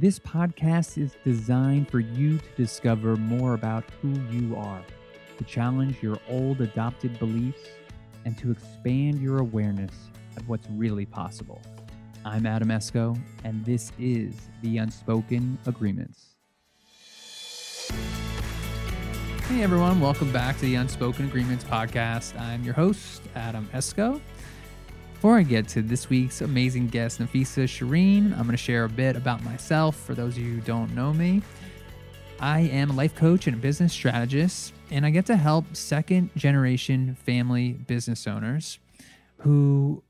This podcast is designed for you to discover more about who you are, to challenge your old adopted beliefs, and to expand your awareness of what's really possible. I'm Adam Eskow, and this is The Unspoken Agreements. Hey everyone, welcome back to the Unspoken Agreements podcast. I'm your host, Adam Eskow. Before I get to this week's amazing guest, Nafissa Shireen, I'm going to share a bit about myself for those of you who don't know me. I am a life coach and a business strategist, and I get to help second generation family business owners who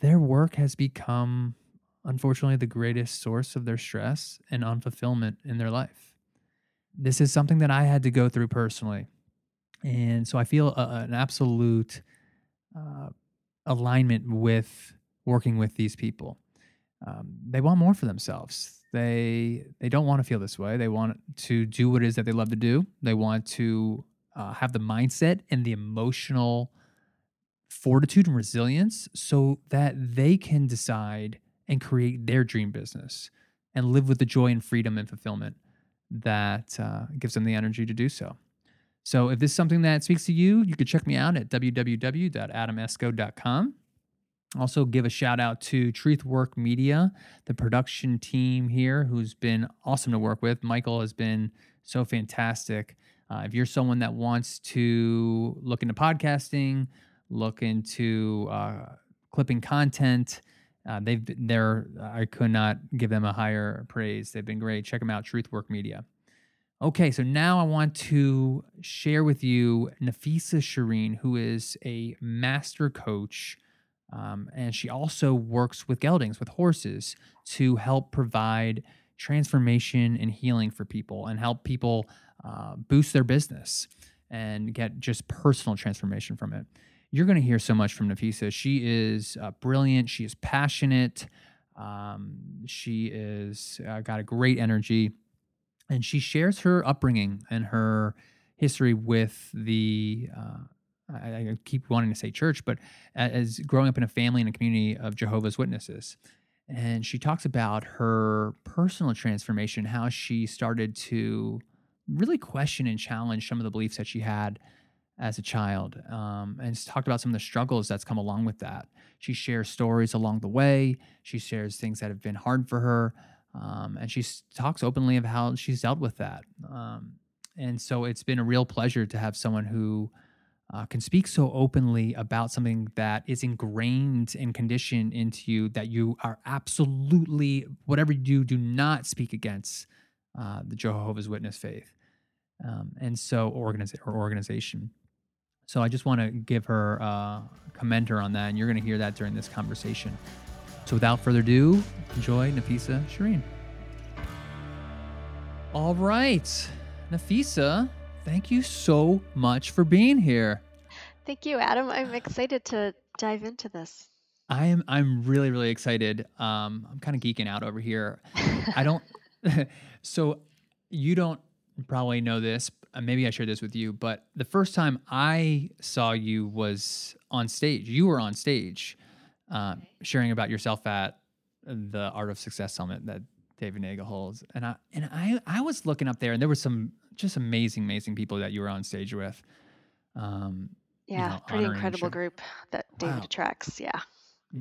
their work has become, unfortunately, the greatest source of their stress and unfulfillment in their life this is something that I had to go through personally. And so I feel a, an absolute uh, alignment with working with these people. Um, they want more for themselves. They they don't want to feel this way. They want to do what it is that they love to do. They want to uh, have the mindset and the emotional fortitude and resilience so that they can decide and create their dream business and live with the joy and freedom and fulfillment that uh, gives them the energy to do so. So if this is something that speaks to you, you could check me out at www.adameskow.com. Also, give a shout out to Truthwork Media, the production team here, who's been awesome to work with. Michael has been so fantastic. Uh, if you're someone that wants to look into podcasting, look into uh, clipping content, uh, they've they're I could not give them a higher praise. They've been great. Check them out, Truthwork Media. Okay, so now I want to share with you Nafissa Shireen, who is a master coach, um, and she also works with geldings, with horses, to help provide transformation and healing for people and help people uh, boost their business and get just personal transformation from it you're going to hear so much from Nafissa. She is uh, brilliant. She is passionate. Um, she is uh, got a great energy, and she shares her upbringing and her history with the. Uh, I, I, keep wanting to say church, but as growing up in a family and a community of Jehovah's Witnesses. And she talks about her personal transformation, how she started to really question and challenge some of the beliefs that she had as a child um, and talked about some of the struggles that's come along with that. She shares stories along the way. She shares things that have been hard for her. Um, and she talks openly of how she's dealt with that. Um, and so it's been a real pleasure to have someone who uh, can speak so openly about something that is ingrained and conditioned into you that you are absolutely, whatever you do, do not speak against uh, the Jehovah's Witness faith. Um, and so, or organization. So I just want to give her uh, a commenter on that, and you're going to hear that during this conversation. So without further ado, enjoy Nafissa Shireen. All right, Nafissa, thank you so much for being here. Thank you, Adam. I'm excited to dive into this. I am. I'm really, really excited. Um, I'm kind of geeking out over here. I don't. so you don't probably know this, uh, maybe I shared this with you, but the first time I saw you was on stage. You were on stage uh, sharing about yourself at the Art of Success Summit that David Nagel holds, and I and I I was looking up there, and there were some just amazing, amazing people that you were on stage with. Um, yeah, you know, pretty incredible group that David wow. attracts. Yeah.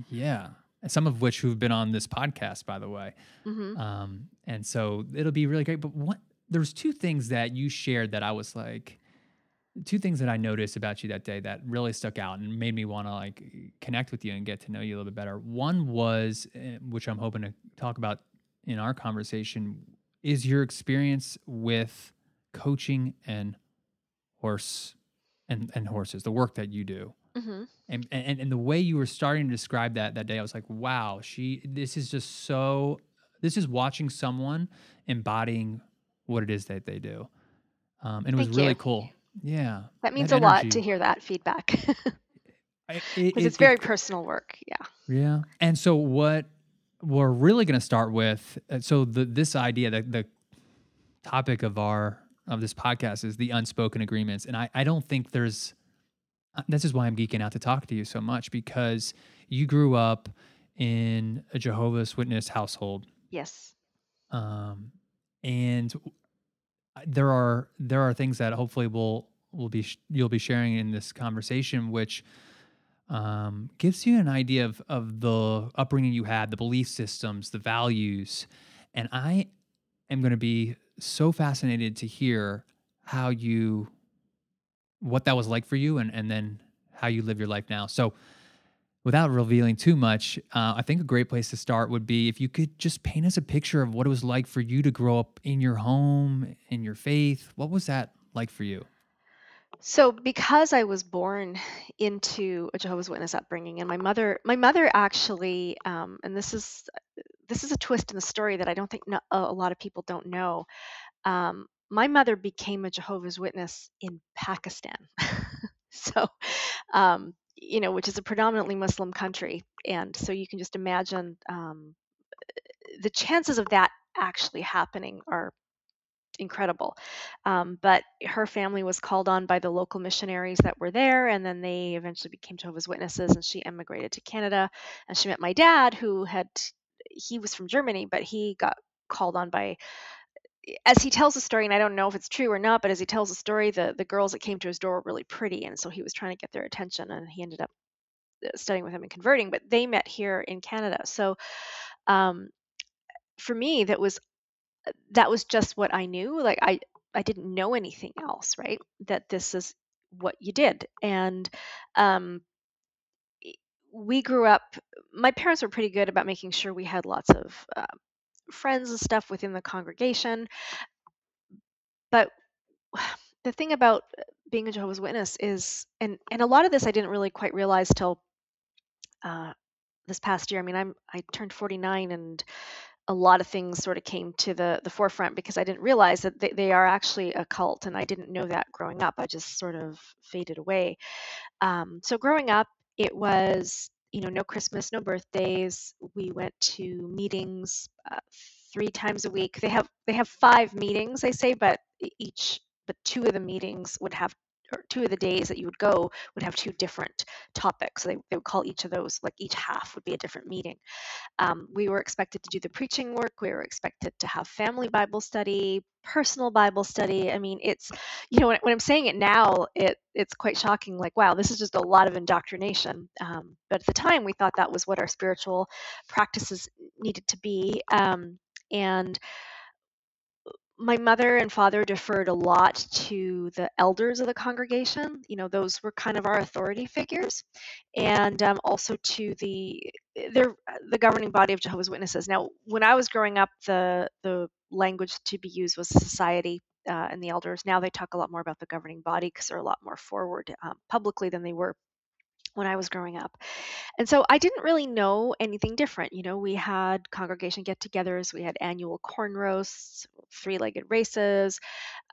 Yeah. Some of which who've been on this podcast, by the way. Mm-hmm. Um, and so it'll be really great. But what there's two things that you shared that I was like, two things that I noticed about you that day that really stuck out and made me want to like connect with you and get to know you a little bit better. One was, eh, which I'm hoping to talk about in our conversation, is your experience with coaching and horse and, and horses, the work that you do. Mm-hmm. And, and and the way you were starting to describe that that day, I was like, wow, she. This is just so. This is watching someone embodying what it is that they do. Um, and it Thank was really you. cool. Yeah. That means that a lot to hear that feedback. Because it, it, it's very it, personal work. Yeah. Yeah. And so what we're really going to start with, uh, so the, this idea, that the topic of our, of this podcast is the unspoken agreements. And I, I don't think there's, uh, this is why I'm geeking out to talk to you so much because you grew up in a Jehovah's Witness household. Yes. Um, and there are there are things that hopefully will will be you'll be sharing in this conversation, which um, gives you an idea of of the upbringing you had, the belief systems, the values, and I am going to be so fascinated to hear how you what that was like for you and and then how you live your life now. So without revealing too much, uh, I think a great place to start would be if you could just paint us a picture of what it was like for you to grow up in your home, in your faith. What was that like for you? So, because I was born into a Jehovah's Witness upbringing, and my mother, my mother actually, um, and this is this is a twist in the story that I don't think no, a lot of people don't know. Um, my mother became a Jehovah's Witness in Pakistan. so, um, you know, which is a predominantly Muslim country. And so you can just imagine um, the chances of that actually happening are incredible. Um, but her family was called on by the local missionaries that were there, and then they eventually became Jehovah's Witnesses, and she emigrated to Canada. And she met my dad, who had, he was from Germany, but he got called on by as he tells the story, and I don't know if it's true or not, but as he tells the story, the the girls that came to his door were really pretty, and so he was trying to get their attention, and he ended up uh, studying with him and converting. But they met here in Canada, so um, for me, that was uh, that was just what I knew. Like I I didn't know anything else, right? That this is what you did, and um, we grew up. My parents were pretty good about making sure we had lots of uh, friends and stuff within the congregation. But the thing about being a Jehovah's Witness is, and and a lot of this I didn't really quite realize till uh, this past year. I mean, I'm I turned 49, and a lot of things sort of came to the the forefront because I didn't realize that they, they are actually a cult, and I didn't know that growing up. I just sort of faded away. Um, so growing up, it was you know, no Christmas, no birthdays. We went to meetings uh, three times a week. They have they have five meetings, they say, but each but two of the meetings would have two of the days that you would go would have two different topics. So they, they would call each of those, like each half would be a different meeting. Um, we were expected to do the preaching work. We were expected to have family Bible study, personal Bible study. I mean, it's, you know, when, when I'm saying it now, it it's quite shocking. Like, wow, this is just a lot of indoctrination. Um, but at the time, we thought that was what our spiritual practices needed to be. Um, and my mother and father deferred a lot to the elders of the congregation. You know, those were kind of our authority figures, and um, also to the their the governing body of Jehovah's Witnesses. Now, when I was growing up, the the language to be used was society uh, and the elders. Now they talk a lot more about the governing body because they're a lot more forward um, publicly than they were when I was growing up. And so I didn't really know anything different. You know, we had congregation get togethers, we had annual corn roasts, three legged races.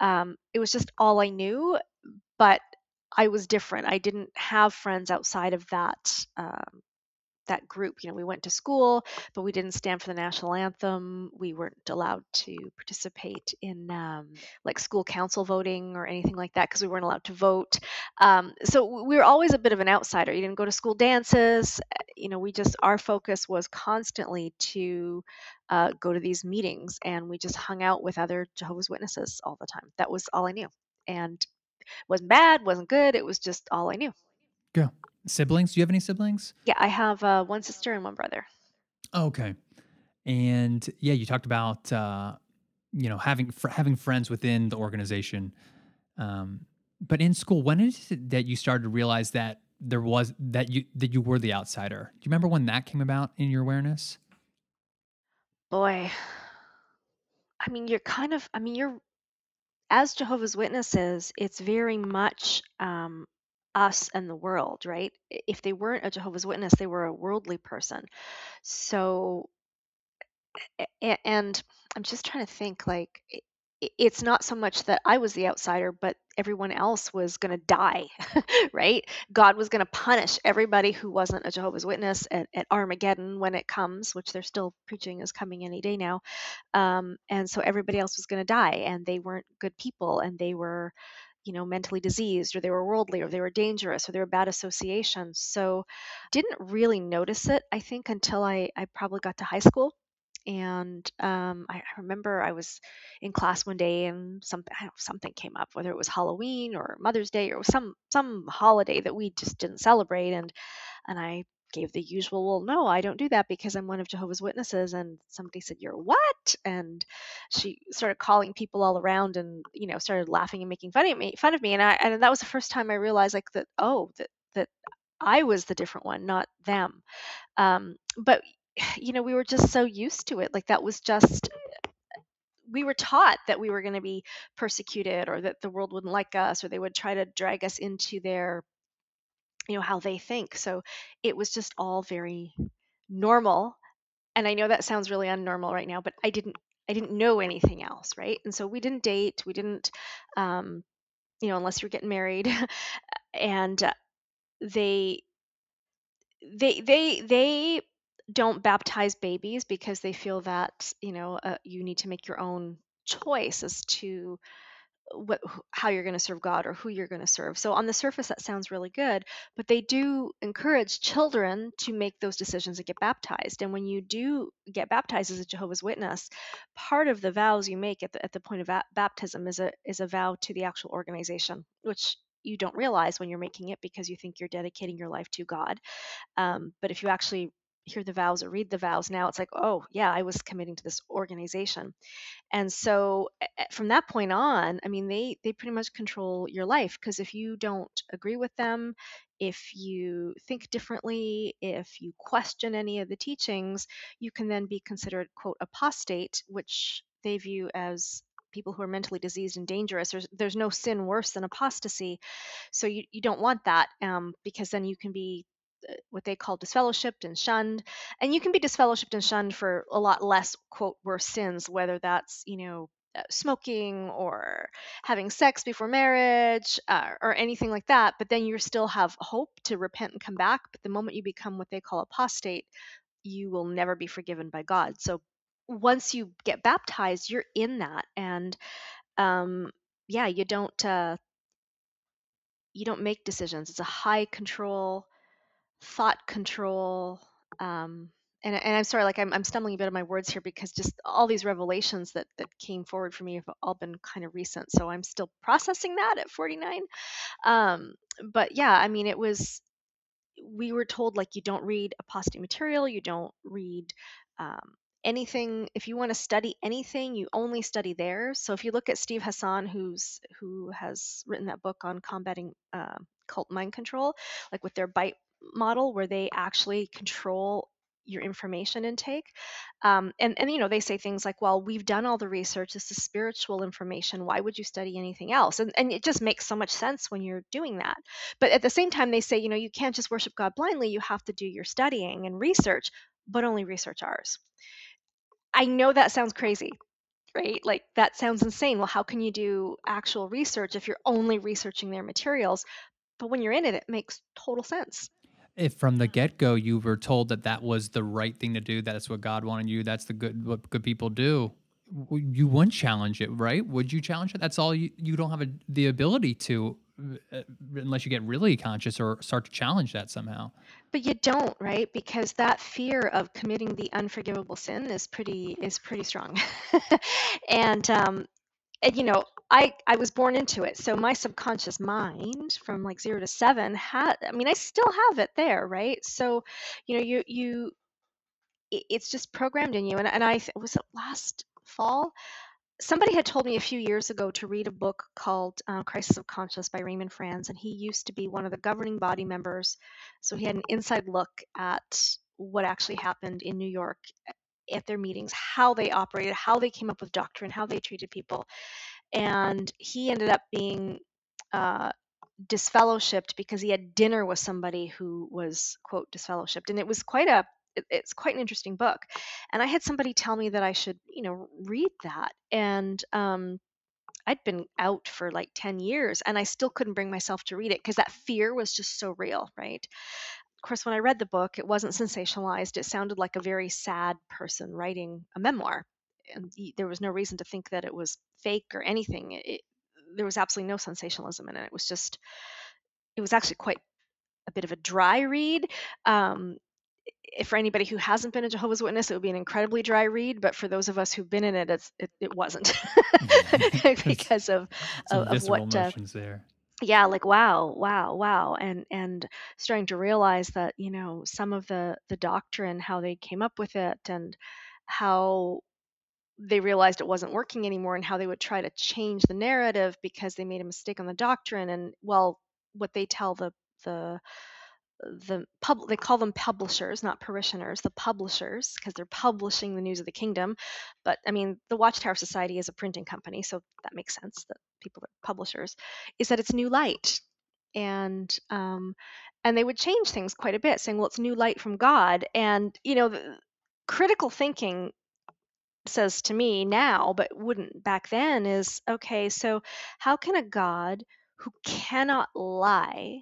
Um, it was just all I knew, but I was different. I didn't have friends outside of that um, that group. You know, we went to school, but we didn't stand for the national anthem. We weren't allowed to participate in um, like school council voting or anything like that because we weren't allowed to vote. Um, so we were always a bit of an outsider. You didn't go to school dances. You know, we just our focus was constantly to uh, go to these meetings, and we just hung out with other Jehovah's Witnesses all the time. That was all I knew, and wasn't bad, wasn't good. It was just all I knew. Yeah. Siblings? Do you have any siblings? Yeah, I have uh, one sister and one brother. Okay. And yeah, you talked about uh, you know having fr- having friends within the organization. Um, but in school, when is it that you started to realize that there was that you that you were the outsider? Do you remember when that came about in your awareness? Boy, I mean, you're kind of. I mean, you're as Jehovah's Witnesses. It's very much um, us and the world, right? If they weren't a Jehovah's Witness, they were a worldly person. So, and I'm just trying to think like, it's not so much that I was the outsider, but everyone else was going to die, right? God was going to punish everybody who wasn't a Jehovah's Witness at, at, Armageddon when it comes, which they're still preaching is coming any day now. Um, and so everybody else was going to die, and they weren't good people, and they were you know mentally diseased or they were worldly or they were dangerous or they were bad associations. So didn't really notice it i think until i i probably got to high school. And um, I, remember I was in class one day and something something came up, whether it was Halloween or Mother's Day or some some holiday that we just didn't celebrate, and and I gave the usual, well, no, I don't do that because I'm one of Jehovah's Witnesses. And somebody said, You're what? And she started calling people all around and, you know, started laughing and making fun of me, fun of me. And I and that was the first time I realized like that, oh, that that I was the different one, not them. Um, but you know, we were just so used to it. Like that was just we were taught that we were going to be persecuted or that the world wouldn't like us or they would try to drag us into their you know how they think so it was just all very normal and i know that sounds really unnormal right now but i didn't i didn't know anything else right? And so we didn't date we didn't um you know unless you're getting married and uh, they they they they don't baptize babies because they feel that you know uh, you need to make your own choice as to what how you're going to serve God or who you're going to serve. So on the surface that sounds really good, but they do encourage children to make those decisions and get baptized. And when you do get baptized as a Jehovah's Witness, part of the vows you make at the, at the point of baptism is a is a vow to the actual organization, which you don't realize when you're making it because you think you're dedicating your life to God. Um, but if you actually hear the vows or read the vows now, it's like, oh yeah, I was committing to this organization. And so from that point on i mean they they pretty much control your life because if you don't agree with them if you think differently if you question any of the teachings you can then be considered quote apostate which they view as people who are mentally diseased and dangerous. There's, there's no sin worse than apostasy. So you, you don't want that um, because then you can be what they call disfellowshipped and shunned. And you can be disfellowshipped and shunned for a lot less quote worse sins whether that's you know uh, smoking or having sex before marriage uh, or anything like that. But then you still have hope to repent and come back. But the moment you become what they call apostate you will never be forgiven by god. So once you get baptized you're in that. And um yeah you don't uh you don't make decisions. It's a high control thought control um, and, and i'm sorry like I'm, I'm stumbling a bit of my words here because just all these revelations that that came forward for me have all been kind of recent so i'm still processing that at 49 um, but yeah i mean it was we were told like you don't read apostate material you don't read um, anything if you want to study anything you only study there so if you look at steve hassan who's who has written that book on combating uh, cult mind control like with their bite model where they actually control your information intake um, and and you know they say things like well we've done all the research this is spiritual information why would you study anything else? And, and it just makes so much sense when you're doing that. But at the same time they say you know you can't just worship god blindly you have to do your studying and research but only research ours. I know that sounds crazy right? Like that sounds insane. Well how can you do actual research if you're only researching their materials? But when you're in it it makes total sense if from the get go you were told that that was the right thing to do, that's what God wanted you, that's the good what good people do, you wouldn't challenge it, right? Would you challenge it? That's all you you don't have a, the ability to uh, unless you get really conscious or start to challenge that somehow. But you don't, right? Because that fear of committing the unforgivable sin is pretty is pretty strong. and um and you know i i was born into it so my subconscious mind from like 0 to 7 had i mean i still have it there right so you know you you it's just programmed in you and, and i was it last fall somebody had told me a few years ago to read a book called uh, crisis of conscience by raymond franz and he used to be one of the governing body members so he had an inside look at what actually happened in new york at their meetings, how they operated, how they came up with doctrine, how they treated people. And he ended up being uh, disfellowshipped because he had dinner with somebody who was, quote, disfellowshipped. And it was quite a it's quite an interesting book and i had somebody tell me that i should you know read that and um, i'd been out for like 10 years and i still couldn't bring myself to read it because that fear was just so real right of course, when I read the book, it wasn't sensationalized. It sounded like a very sad person writing a memoir. And there was no reason to think that it was fake or anything. It, there was absolutely no sensationalism in it. It was just, it was actually quite a bit of a dry read. Um, if for anybody who hasn't been a Jehovah's Witness, it would be an incredibly dry read. But for those of us who've been in it, it's, it, it wasn't because of, of, of what uh, there. yeah like wow wow wow and and starting to realize that you know some of the the doctrine how they came up with it and how they realized it wasn't working anymore and how they would try to change the narrative because they made a mistake on the doctrine and well what they tell the the the pub they call them publishers not parishioners the publishers because they're publishing the news of the kingdom. But i mean the watchtower society is a printing company so that makes sense that people are publishers is that it's new light. And um and they would change things quite a bit saying well it's new light from god. And you know the, critical thinking says to me now but wouldn't back then is okay so how can a god who cannot lie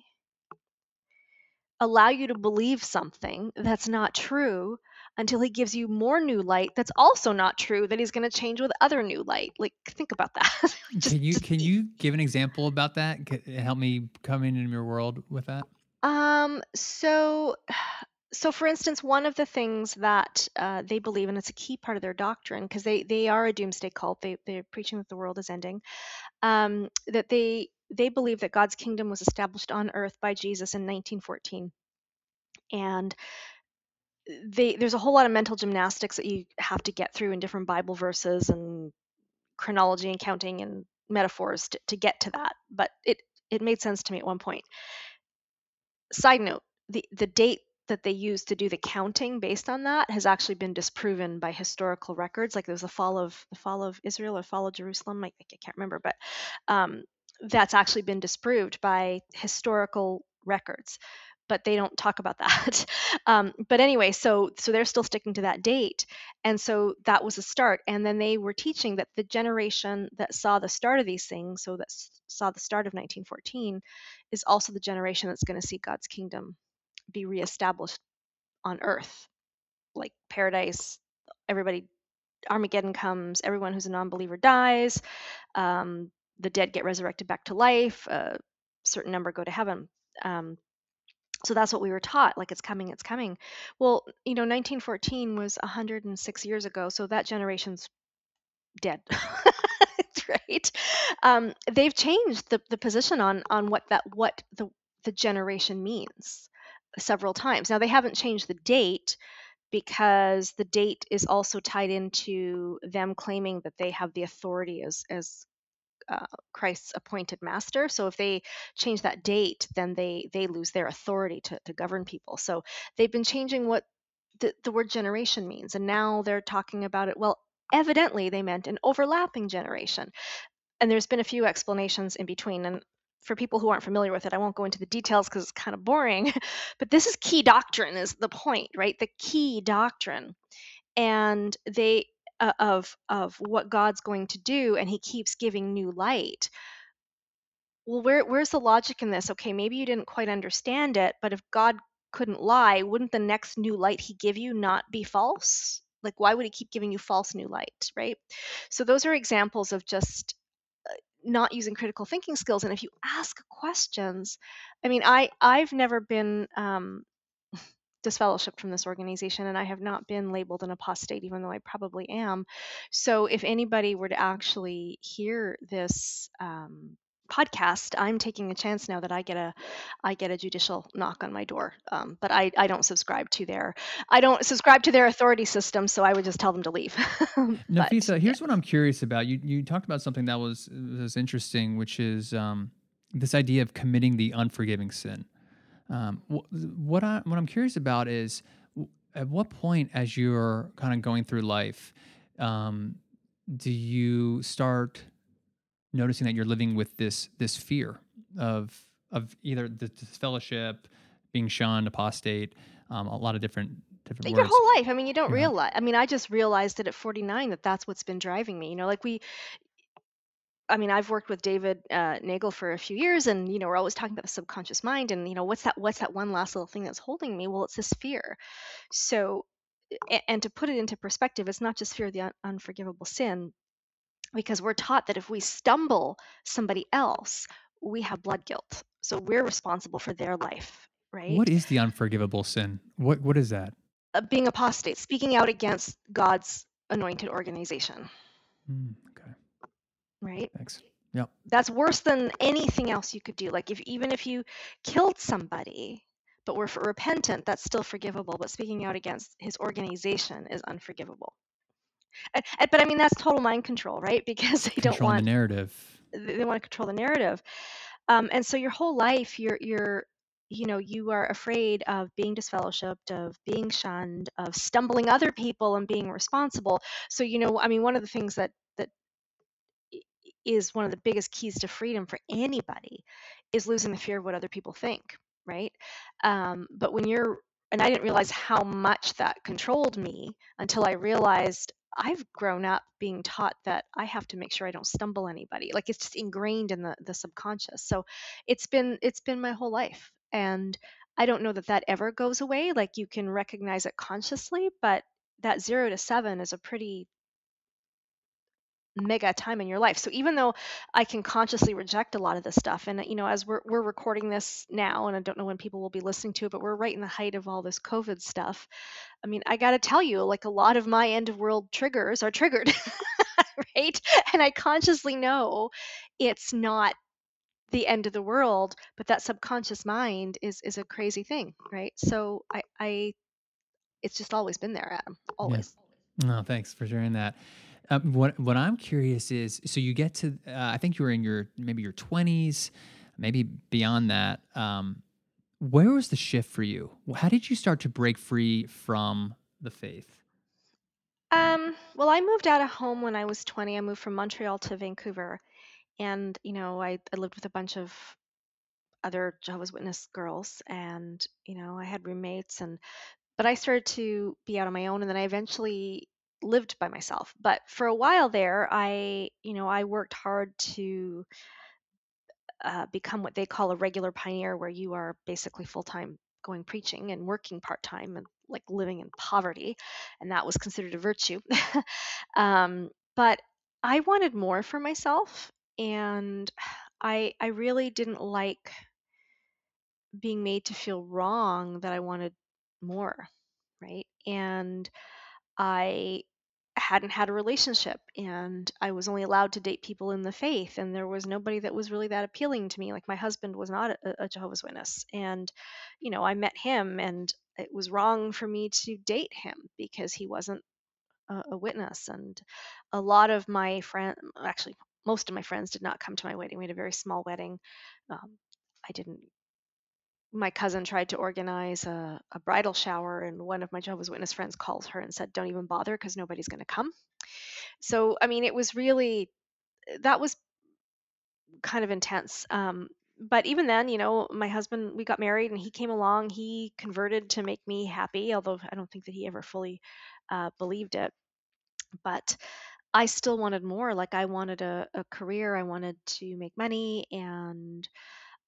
allow you to believe something that's not true until he gives you more new light that's also not true that he's going to change with other new light like think about that just, Can you can you give an example about that? Help me come into your world with that. um so so for instance one of the things that uh, they believe and it's a key part of their doctrine because they they are a doomsday cult they they're preaching that the world is ending um that they they believe that god's kingdom was established on earth by jesus in 1914 and they there's a whole lot of mental gymnastics that you have to get through in different bible verses and chronology and counting and metaphors to, to get to that but it it made sense to me at one point. Side note the the date that they used to do the counting based on that has actually been disproven by historical records like there was the fall of the fall of israel or fall of jerusalem i, I can't remember but um, that's actually been disproved by historical records but they don't talk about that. Um, but anyway so so they're still sticking to that date and so that was a start and then they were teaching that the generation that saw the start of these things so that saw the start of 1914 is also the generation that's going to see god's kingdom be reestablished on earth. Like paradise everybody armageddon comes everyone who's a non-believer dies um, the dead get resurrected back to life a certain number go to heaven. Um, so that's what we were taught like it's coming it's coming. Well you know 1914 was 106 years ago so that generation's dead right? Um, they've changed the, the position on on what that what the the generation means several times now they haven't changed the date because the date is also tied into them claiming that they have the authority as as uh, Christ's appointed master. So if they change that date, then they they lose their authority to, to govern people. So they've been changing what the, the word generation means, and now they're talking about it. Well, evidently they meant an overlapping generation, and there's been a few explanations in between. And for people who aren't familiar with it, I won't go into the details because it's kind of boring. but this is key doctrine, is the point, right? The key doctrine and they uh, of of what God's going to do and he keeps giving new light. Well, where where's the logic in this? Okay, maybe you didn't quite understand it, but if God couldn't lie, wouldn't the next new light he give you not be false? Like why would he keep giving you false new light, right? So those are examples of just not using critical thinking skills and if you ask questions i mean i i've never been um, disfellowshipped from this organization and I have not been labeled an apostate, even though I probably am. So if anybody were to actually hear this um, podcast, I'm taking a chance now that I get a I get a judicial knock on my door. Um, but I, I don't subscribe to their I don't subscribe to their authority system, so I would just tell them to leave. but Nafissa, yeah. here's what I'm curious about. You you talked about something that was was interesting, which is um, this idea of committing the unforgiving sin. Um, wh- what I what I'm curious about is w- at what point, as you're kind of going through life, um, do you start noticing that you're living with this this fear of of either the disfellowship, being shunned, apostate, um, a lot of different different Your words. whole life. I mean, you don't Yeah. realize. I mean, I just realized it at 49 that that's what's been driving me. You know, like we I mean, I've worked with David uh, Nagel for a few years, and you know, we're always talking about the subconscious mind, and you know, what's that? What's that one last little thing that's holding me? Well, it's this fear. So, and to put it into perspective, it's not just fear of the un- unforgivable sin, because we're taught that if we stumble somebody else, we have blood guilt. So we're responsible for their life, right? What is the unforgivable sin? What what is that? uh, being apostate, speaking out against God's anointed organization, Mm, okay. right? Thanks. Yep. That's worse than anything else you could do. Like if even if you killed somebody but were repentant, that's still forgivable. But speaking out against his organization is unforgivable. But I mean that's total mind control, right? Because they don't want the narrative. they they want to control the narrative. Um, and so your whole life, you're you're you know you are afraid of being disfellowshipped, of being shunned, of stumbling other people and being responsible. So you know, I mean, one of the things that that is one of the biggest keys to freedom for anybody is losing the fear of what other people think, right? Um, but when you're and I didn't realize how much that controlled me until I realized I've grown up being taught that I have to make sure I don't stumble anybody. Like it's just ingrained in the the subconscious. So it's been it's been my whole life. And I don't know that that ever goes away. Like you can recognize it consciously, but that 0 to 7 is a pretty mega time in your life. So even though I can consciously reject a lot of this stuff, and uh, you know, as we're we're recording this now, and I don't know when people will be listening to it, but we're right in the height of all this COVID stuff. I mean, I got to tell you, like a lot of my end of world triggers are triggered, right? And I consciously know it's not the end of the world, but that subconscious mind is is a crazy thing, right? So I I it's just always been there, Adam, Yeah. always. No, thanks for sharing that. Um, what what I'm curious is, so you get to, uh, I think you were in your maybe your 20s, maybe beyond that. Um, where was the shift for you? How did you start to break free from the faith? Um, well, I moved out of home when I was 20. I moved from Montreal to Vancouver. And, you know, I, I lived with a bunch of other Jehovah's Witness girls and, you know, I had roommates and but I started to be out on my own and then I eventually lived by myself. But for a while there, I, you know, I worked hard to uh, become what they call a regular pioneer, where you are basically full time going preaching and working part time and like living in poverty, and that was considered a virtue. um, but I wanted more for myself, and I I really didn't like being made to feel wrong that I wanted more, right? And I hadn't had a relationship and I was only allowed to date people in the faith and there was nobody that was really that appealing to me like my husband was not a, a Jehovah's Witness and you know I met him and it was wrong for me to date him because he wasn't a, a witness and a lot of my friend actually most of my friends did not come to my wedding. We had a very small wedding. Um, I didn't my cousin tried to organize a, a bridal shower and one of my jehovah's witness friends calls her and said don't even bother because nobody's going to come. So i mean it was really that was kind of intense um, but even then you know my husband we got married and he came along he converted to make me happy although i don't think that he ever fully uh, believed it but i still wanted more like i wanted a, a career i wanted to make money and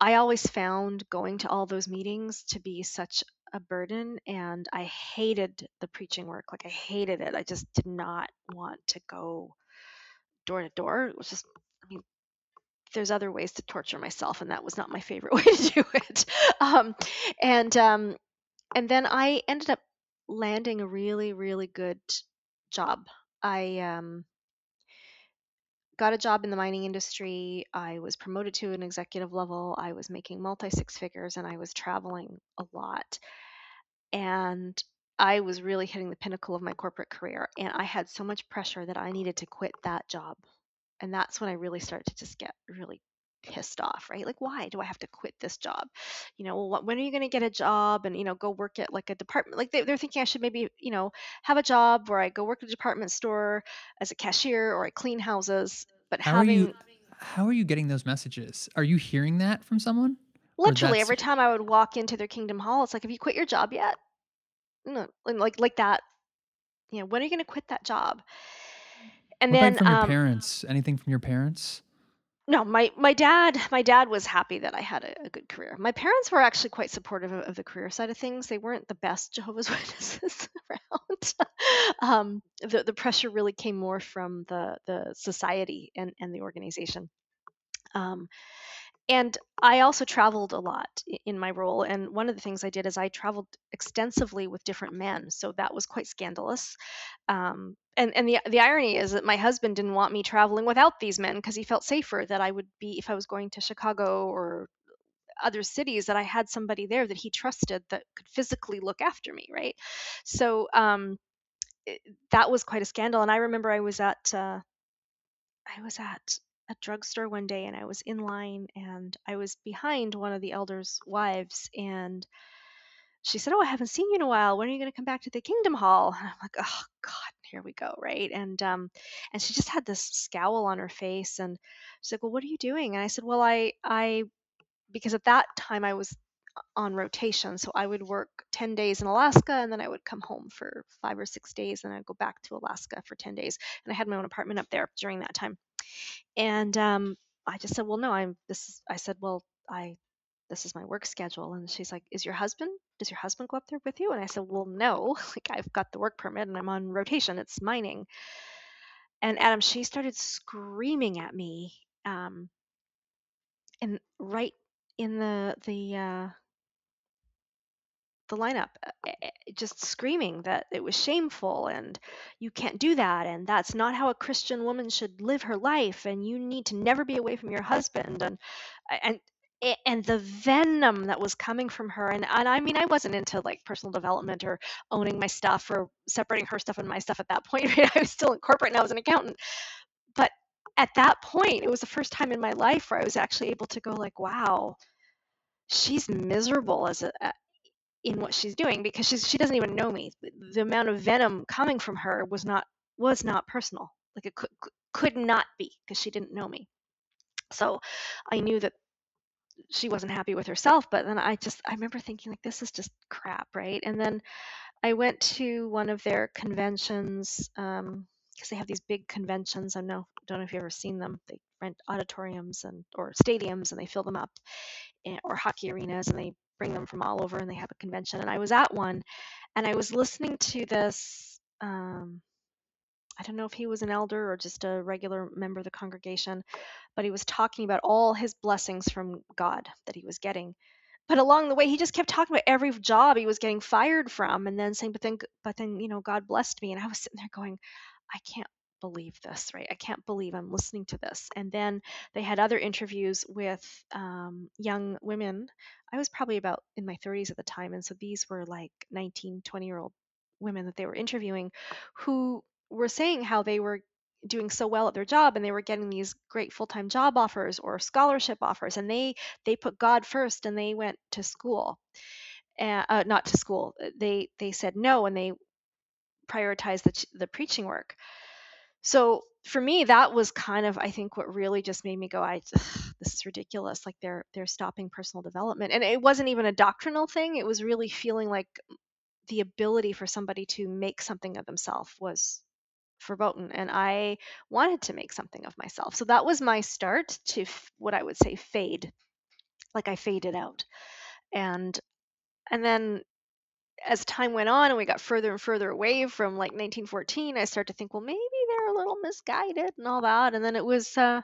I always found going to all those meetings to be such a burden and I hated the preaching work. Like I hated it. I just did not want to go door to door. It was just I mean there's other ways to torture myself and that was not my favorite way to do it. Um and um and then I ended up landing a really really good job. I um got a job in the mining industry. I was promoted to an executive level. I was making multi six figures and I was traveling a lot. And I was really hitting the pinnacle of my corporate career. And I had so much pressure that I needed to quit that job. And that's when I really started to just get really pissed off, right? Like, why do I have to quit this job? You know, well, when are you going to get a job and, you know, go work at like a department? Like, they, they're thinking I should maybe, you know, have a job where I go work at a department store as a cashier or I clean houses. But How are you? How are you getting those messages? Are you hearing that from someone, literally every time I would walk into their Kingdom Hall, it's like, have you quit your job yet? No, and like like that. You know, when are you going to quit that job? And what then, from your um, parents? Anything from your parents? No, my my dad my dad was happy that I had a, a good career. My parents were actually quite supportive of, of the career side of things. They weren't the best Jehovah's Witnesses around. um, the the pressure really came more from the the society and and the organization. Um, and I also traveled a lot in my role. And one of the things I did is I traveled extensively with different men. So that was quite scandalous. Um, and and the the irony is that my husband didn't want me traveling without these men because he felt safer that I would be if I was going to Chicago or other cities that I had somebody there that he trusted that could physically look after me, right? So um, it, that was quite a scandal. And I remember I was at uh, I was at a drugstore one day and I was in line and I was behind one of the elders' wives and she said, "Oh, I haven't seen you in a while. When are you going to come back to the Kingdom Hall?" And I'm like, "Oh God, here we go, right?" And um, and she just had this scowl on her face, and she's like, "Well, what are you doing?" And I said, "Well, I I because at that time I was on rotation, so I would work 10 days in Alaska, and then I would come home for five or six days, and I'd go back to Alaska for 10 days, and I had my own apartment up there during that time." And um, I just said, "Well, no, I'm this." I said, "Well, I this is my work schedule." And she's like, "Is your husband? Does your husband go up there with you?" And I said, "Well, no. Like I've got the work permit and I'm on rotation. It's mining." And Adam, she started screaming at me, um, and right in the the uh, the lineup, uh, eh, eh, just screaming that it was shameful and you can't do that and that's not how a Christian woman should live her life and you need to never be away from your husband and and and the venom that was coming from her and, and I mean I wasn't into like personal development or owning my stuff or separating her stuff and my stuff at that point right? I was still in corporate and I was an accountant but at that point it was the first time in my life where I was actually able to go like wow she's miserable as a, in what she's doing because she's she doesn't even know me. The amount of venom coming from her was not was not personal. Like it could could not be because she didn't know me. So I knew that she wasn't happy with herself, but then I just I remember thinking like this is just crap, right? And then I went to one of their conventions um because they have these big conventions. I know don't know if you've ever seen them. They rent auditoriums and or stadiums and they fill them up eh, or hockey arenas and they bring them from all over and they have a convention. And I was at one and I was listening to this. Um, I don't know if he was an elder or just a regular member of the congregation, but he was talking about all his blessings from God that he was getting. But along the way, he just kept talking about every job he was getting fired from, and then saying, "But then, but then, you know, God blessed me." And I was sitting there going, "I can't believe this, right? I can't believe I'm listening to this." And then they had other interviews with um, young women. I was probably about in my 30s at the time, and so these were like 19, 20 year old women that they were interviewing who were saying how they were doing so well at their job and they were getting these great full-time job offers or scholarship offers and they they put god first and they went to school uh, not to school they they said no and they prioritized the, the preaching work so for me that was kind of i think what really just made me go i this is ridiculous like they're they're stopping personal development. And it wasn't even a doctrinal thing it was really feeling like the ability for somebody to make something of themselves was verboten and i wanted to make something of myself. So that was my start to f- what i would say fade like i faded out. And and then as time went on and we got further and further away from like 1914 i started to think well maybe little misguided and all that and then it was uh,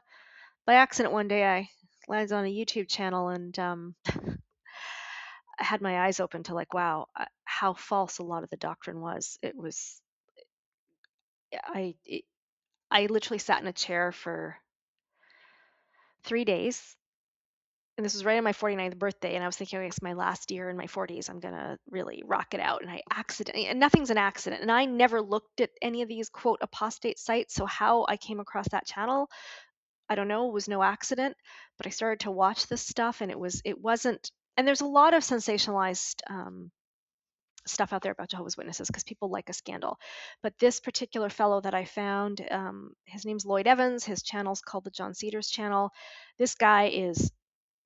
by accident one day i landed on a youtube channel and um, i had my eyes open to like wow uh, how false a lot of the doctrine was. It was i it, i literally sat in a chair for three days and this was right on my 49th birthday and i was thinking okay, it's my last year in my 40s i'm gonna really rock it out and i accidentally and nothing's an accident and i never looked at any of these quote apostate sites so how i came across that channel i don't know was no accident but i started to watch this stuff and it was it wasn't and there's a lot of sensationalized um, stuff out there about Jehovah's Witnesses because people like a scandal. But this particular fellow that I found, um, his name's Lloyd Evans. His channel's called the John Cedars channel. This guy is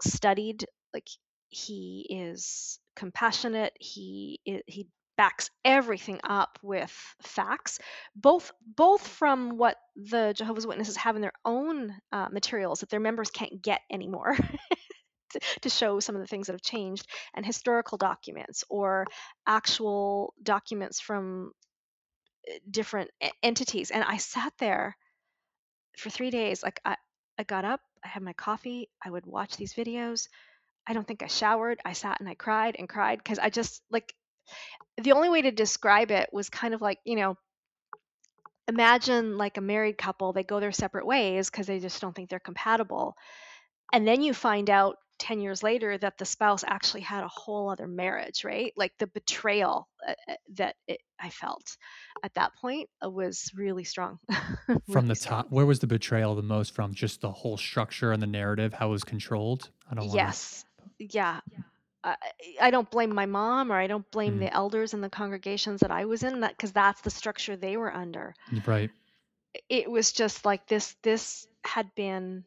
studied like he is compassionate he he backs everything up with facts both both from what the jehovah's witnesses have in their own uh, materials that their members can't get anymore to show some of the things that have changed and historical documents or actual documents from uh, different entities and i sat there for three days like i I got up, I had my coffee, I would watch these videos. I don't think I showered. I sat and I cried and cried because I just like the only way to describe it was kind of like, you know, imagine like a married couple, they go their separate ways because they just don't think they're compatible. And then you find out 10 years later that the spouse actually had a whole other marriage, right? Like the betrayal uh, uh, that it, I felt at that point uh, was really strong. From the strong. top, where was the betrayal the most from? Just the whole structure and the narrative, how it was controlled? I don't wanna Yes. Yeah. I, I don't blame my mom or I don't blame Mhm. the elders and the congregations that I was in that because that's the structure they were under. Right. It was just like this this had been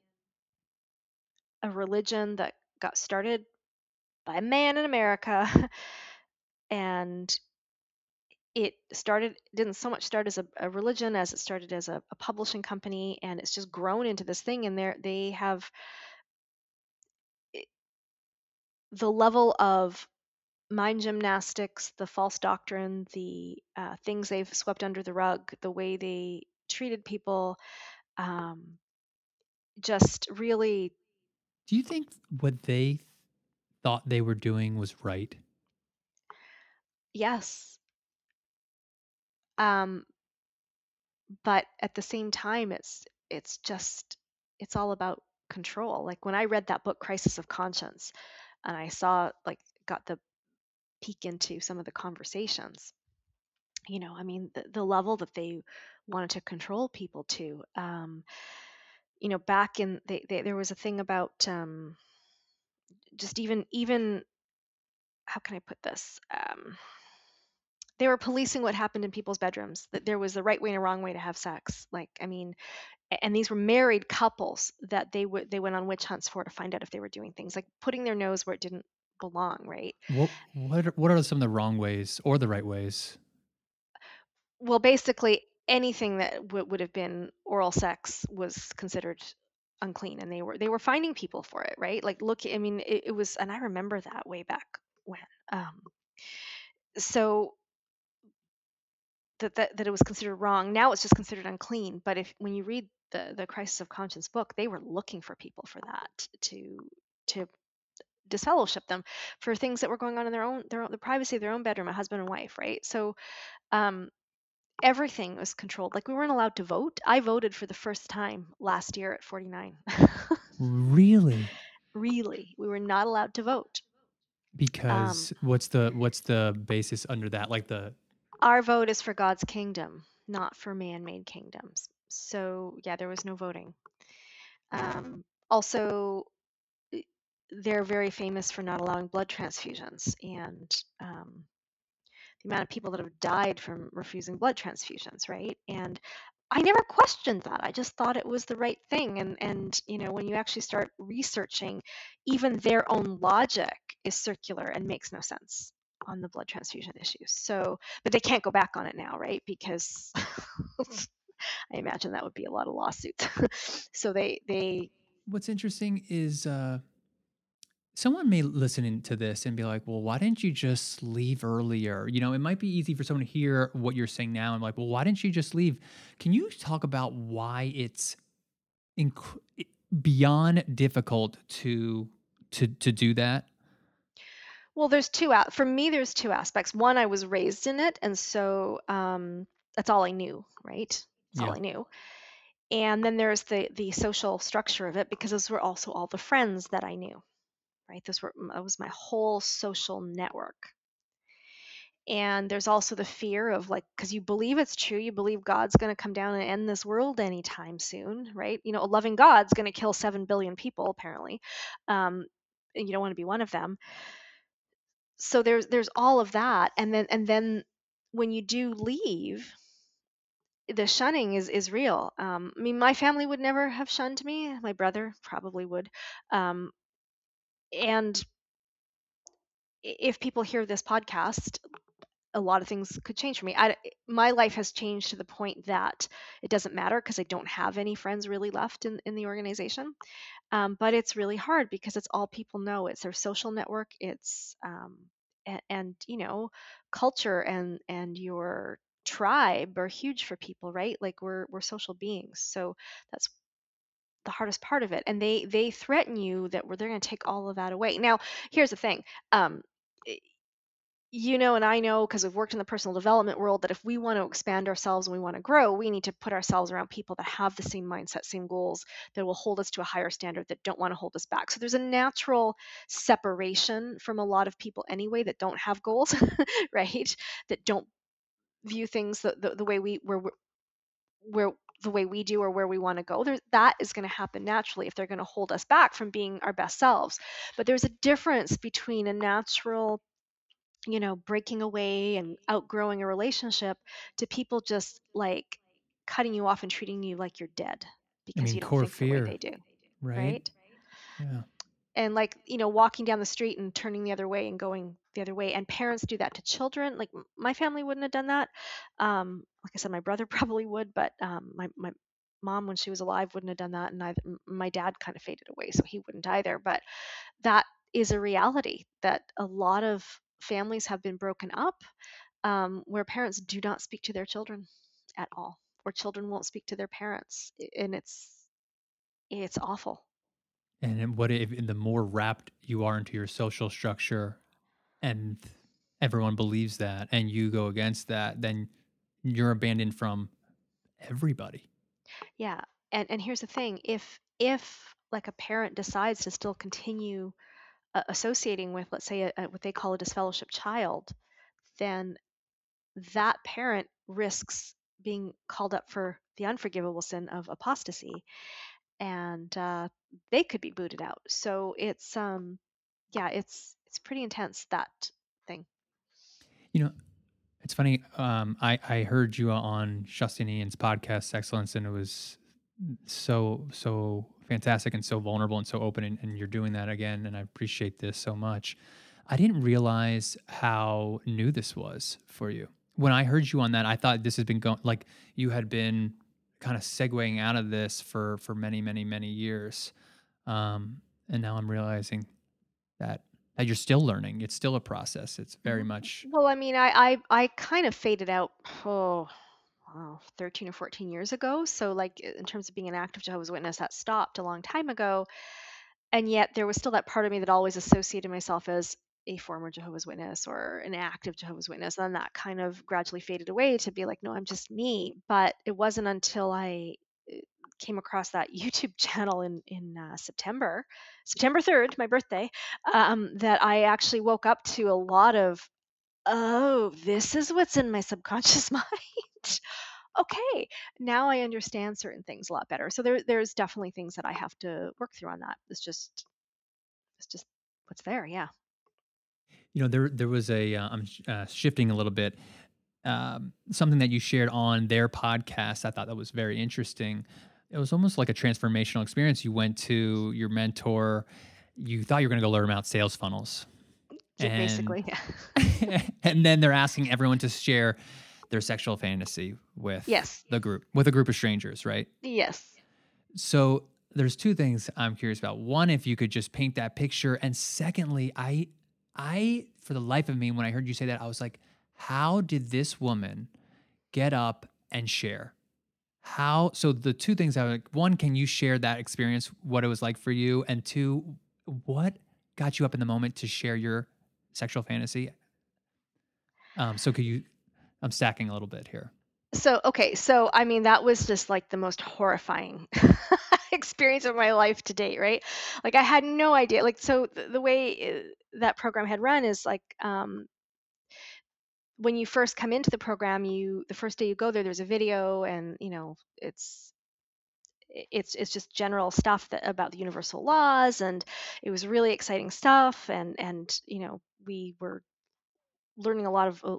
a religion that got started by a man in America and it started didn't so much start as a, a religion as it started as a, a publishing company and it's just grown into this thing and they they have the level of mind gymnastics the false doctrine the uh, things they've swept under the rug the way they treated people um, just really Do you think what they thought they were doing was right? yes um, but at the same time it's it's just it's all about control like when i read that book crisis of conscience and i saw like got the peek into some of the conversations you know i mean the, the level that they wanted to control people to um you know back in they, they there was a thing about um just even even how can i put this um they were policing what happened in people's bedrooms that there was the right way and a wrong way to have sex like i mean and these were married couples that they would they went on witch hunts for to find out if they were doing things like putting their nose where it didn't belong right What what are what are some of the wrong ways or the right ways? well basically anything that w- would have been oral sex was considered unclean and they were they were finding people for it right? Like look i mean it, it was and i remember that way back when um so that, that that it was considered wrong. Now it's just considered unclean but if when you read the the crisis of conscience book they were looking for people for that to to disfellowship them for things that were going on in their own their own the privacy of their own bedroom a husband and wife right? So um everything was controlled like we weren't allowed to vote. I voted for the first time last year at 49 Really? really we were not allowed to vote. Um Because what's the what's the basis under that? Like the our vote is for god's kingdom not for man-made kingdoms. So yeah there was no voting. Um also they're very famous for not allowing blood transfusions and um, the amount of people that have died from refusing blood transfusions, right? And I never questioned that. I just thought it was the right thing. And and you know, when you actually start researching, even their own logic is circular and makes no sense on the blood transfusion issues. So, but they can't go back on it now, right? Because I imagine that would be a lot of lawsuits. so they they what's interesting is uh someone may listen to this and be like, well, why didn't you just leave earlier? You know, it might be easy for someone to hear what you're saying now and like, well, why didn't you just leave? Can you talk about why it's inc- beyond difficult to to to do that? Well, there's two out for me, there's two aspects. One, I was raised in it, and so um, that's all I knew, right? That's all I knew. And then there's the the social structure of it because those were also all the friends that I knew, right? Those were that was my whole social network. And there's also the fear of like, because you believe it's true, you believe God's going to come down and end this world anytime soon, right? You know, a loving God's going to kill seven billion people apparently, um, and you don't want to be one of them so there's there's all of that and then and then when you do leave the shunning is is real um i mean my family would never have shunned me my brother probably would um and if people hear this podcast a lot of things could change for me. I, my life has changed to the point that it doesn't matter because i don't have any friends really left in, in the organization um, but it's really hard because it's all people know. It's their social network it's um, and, and you know culture and and your tribe are huge for people right? Like we're we're social beings. So that's the hardest part of it and they they threaten you that they're going to take all of that away. Now here's the thing um you know and i know because we've worked in the personal development world that if we want to expand ourselves and we want to grow we need to put ourselves around people that have the same mindset same goals that will hold us to a higher standard that don't want to hold us back. So there's a natural separation from a lot of people anyway that don't have goals right? That don't view things the, the, the way we where where the way we do or where we want to go there that is going to happen naturally if they're going to hold us back from being our best selves but there's a difference between a natural you know, breaking away and outgrowing a relationship to people just like cutting you off and treating you like you're dead because mean, you don't core think the way they do, right? right? Yeah. And like, you know, walking down the street and turning the other way and going the other way. And parents do that to children. Like my family wouldn't have done that. Um, like I said, my brother probably would, but um, my, my mom, when she was alive, wouldn't have done that. And neither, my dad kind of faded away, so he wouldn't either. But that is a reality that a lot of families have been broken up um, where parents do not speak to their children at all or children won't speak to their parents and it's it's awful And what if the more wrapped you are into your social structure and everyone believes that and you go against that, then you're abandoned from everybody. yeah and and here's the thing if if like a parent decides to still continue uh, associating with let's say a, a, what they call a disfellowship child then that parent risks being called up for the unforgivable sin of apostasy and uh, they could be booted out so it's um yeah it's it's pretty intense that thing You know, it's funny. Um, I, I heard you on Justin Ian's podcast, Excellence, and it was so, so fantastic and so vulnerable and so open. And, and you're doing that again. And I appreciate this so much. I didn't realize how new this was for you. When I heard you on that, I thought this has been going like you had been kind of segueing out of this for for many, many, many years. Um, and now I'm realizing that you're still learning. It's still a process. It's very Mhm. much well i mean i i, I kind of faded out oh wow, 13 or 14 years ago so like in terms of being an active jehovah's witness that stopped a long time ago and yet there was still that part of me that always associated myself as a former Jehovah's Witness or an active Jehovah's Witness. And then that kind of gradually faded away to be like, no, I'm just me. But it wasn't until I came across that YouTube channel in in uh, September, September 3rd, my birthday, um, that I actually woke up to a lot of, oh, this is what's in my subconscious mind. okay, now I understand certain things a lot better. So there, there's definitely things that I have to work through on that. It's just, it's just what's there. Yeah. You know, there there was a uh, I'm sh- uh, shifting a little bit. Um, something that you shared on their podcast, I thought that was very interesting. It was almost like a transformational experience. You went to your mentor. You thought you were going to go learn about sales funnels, and basically. Yeah. and then they're asking everyone to share their sexual fantasy with Yes. the group, with a group of strangers, right? Yes. So there's two things I'm curious about. One, if you could just paint that picture, and secondly, I, I for the life of me, when I heard you say that, I was like, how did this woman get up and share? How? So the two things I like, one, can you share that experience, what it was like for you, and two, what got you up in the moment to share your sexual fantasy? Um, so could you? I'm stacking a little bit here. So, okay. So, I mean, that was just like the most horrifying experience of my life to date, right? Like, I had no idea. Like, so the, the way uh, that program had run is like, um, when you first come into the program, you the first day you go there, there's a video, and you know, it's it's it's just general stuff that about the universal laws, and it was really exciting stuff, and and you know, we were learning a lot of uh,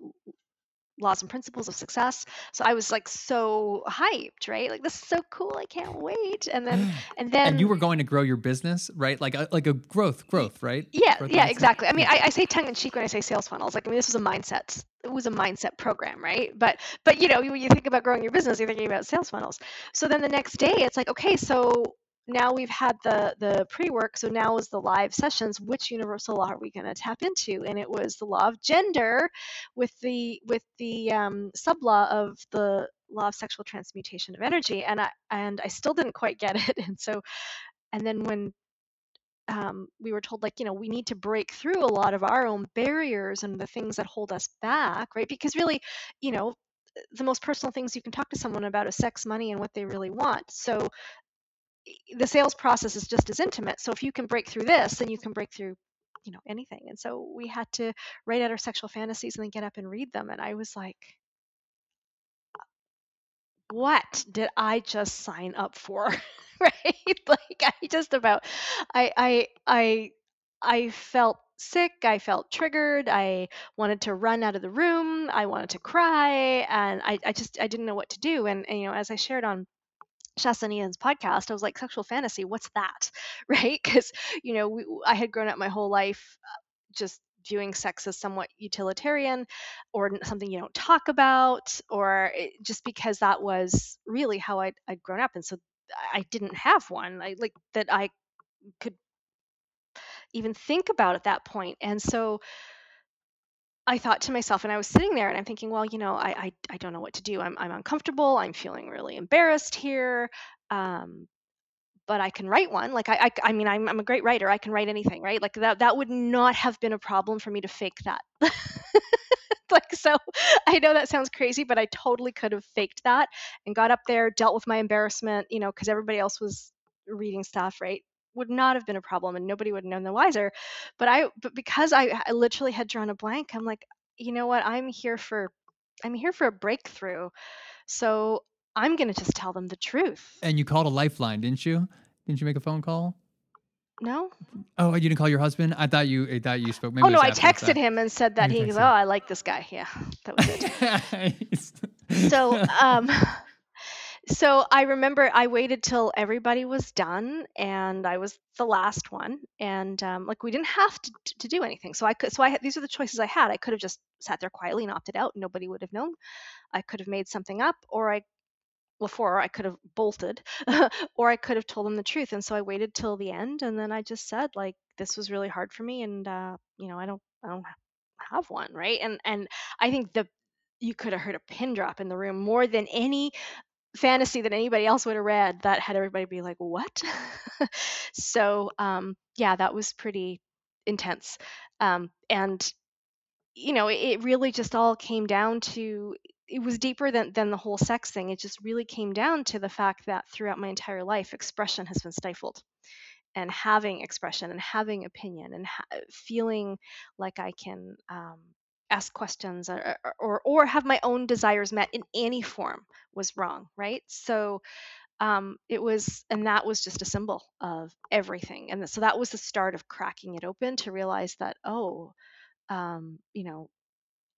laws and principles of success. So I was like so hyped, right? Like this is so cool. I can't wait. And then mm. and then and you were going to grow your business, right? Like a, like a growth, growth, right? yeah, Growth yeah, mindset? exactly. I mean, I, I say tongue in cheek when I say sales funnels. Like, I mean, this was a mindset. It was a mindset program, right? But, but you know, when you think about growing your business, you're thinking about sales funnels. So then the next day, it's like, okay, so now we've had the the pre-work. So now is the live sessions. Which universal law are we going to tap into? And it was the law of gender, with the with the um, sub law of the law of sexual transmutation of energy, and I and I still didn't quite get it. And so, and then when um, we were told like you know we need to break through a lot of our own barriers and the things that hold us back right because really you know the most personal things you can talk to someone about is sex money and what they really want so the sales process is just as intimate so if you can break through this then you can break through you know anything and so we had to write out our sexual fantasies and then get up and read them and i was like what did I just sign up for? right? Like I just about I I I I felt sick, I felt triggered, I wanted to run out of the room, I wanted to cry, and I, I just I didn't know what to do. And, and you know, as I shared on Shasta Ian's podcast, I was like, sexual fantasy, what's that? Right? Because, you know, we, I had grown up my whole life uh, just viewing sex as somewhat utilitarian or something you don't talk about or it, just because that was really how I'd, I'd grown up and so i didn't have one I, like that i could even think about at that point and so I thought to myself, and I was sitting there and I'm thinking, well, you know, I I, I don't know what to do. I'm I'm uncomfortable. I'm feeling really embarrassed here. Um, but I can write one. Like I, I, I mean, I'm, I'm a great writer. I can write anything, right? Like that, that would not have been a problem for me to fake that. like so, I know that sounds crazy, but I totally could have faked that and got up there, dealt with my embarrassment, you know, because everybody else was reading stuff, right? Would not have been a problem, and nobody would have known the wiser. But I, but because I, I literally had drawn a blank, I'm like, you know what? I'm here for, I'm here for a breakthrough. So I'm going to just tell them the truth. And you called a lifeline, didn't you? Didn't you make a phone call? No. Oh, you didn't call your husband? I thought you. I thought you spoke. Maybe oh no, I texted him and said that he goes, "Oh, I like this guy." Yeah, that was it. so, um, so I remember I waited till everybody was done, and I was the last one, and um, like we didn't have to, to do anything. So I could. So I had, these are the choices I had. I could have just sat there quietly and opted out. Nobody would have known. I could have made something up, or I before I could have bolted or I could have told them the truth. And so I waited till the end and then I just said like this was really hard for me and uh you know I don't I don't have one, right? And and I think the you could have heard a pin drop in the room more than any fantasy that anybody else would have read that had everybody be like what? So um yeah that was pretty intense. Um and you know it, it really just all came down to it was deeper than than the whole sex thing. It just really came down to the fact that throughout my entire life, expression has been stifled, and having expression and having opinion and ha- feeling like I can um, ask questions or, or or have my own desires met in any form was wrong, right? So um, it was, and that was just a symbol of everything. And so that was the start of cracking it open to realize that oh, um, you know,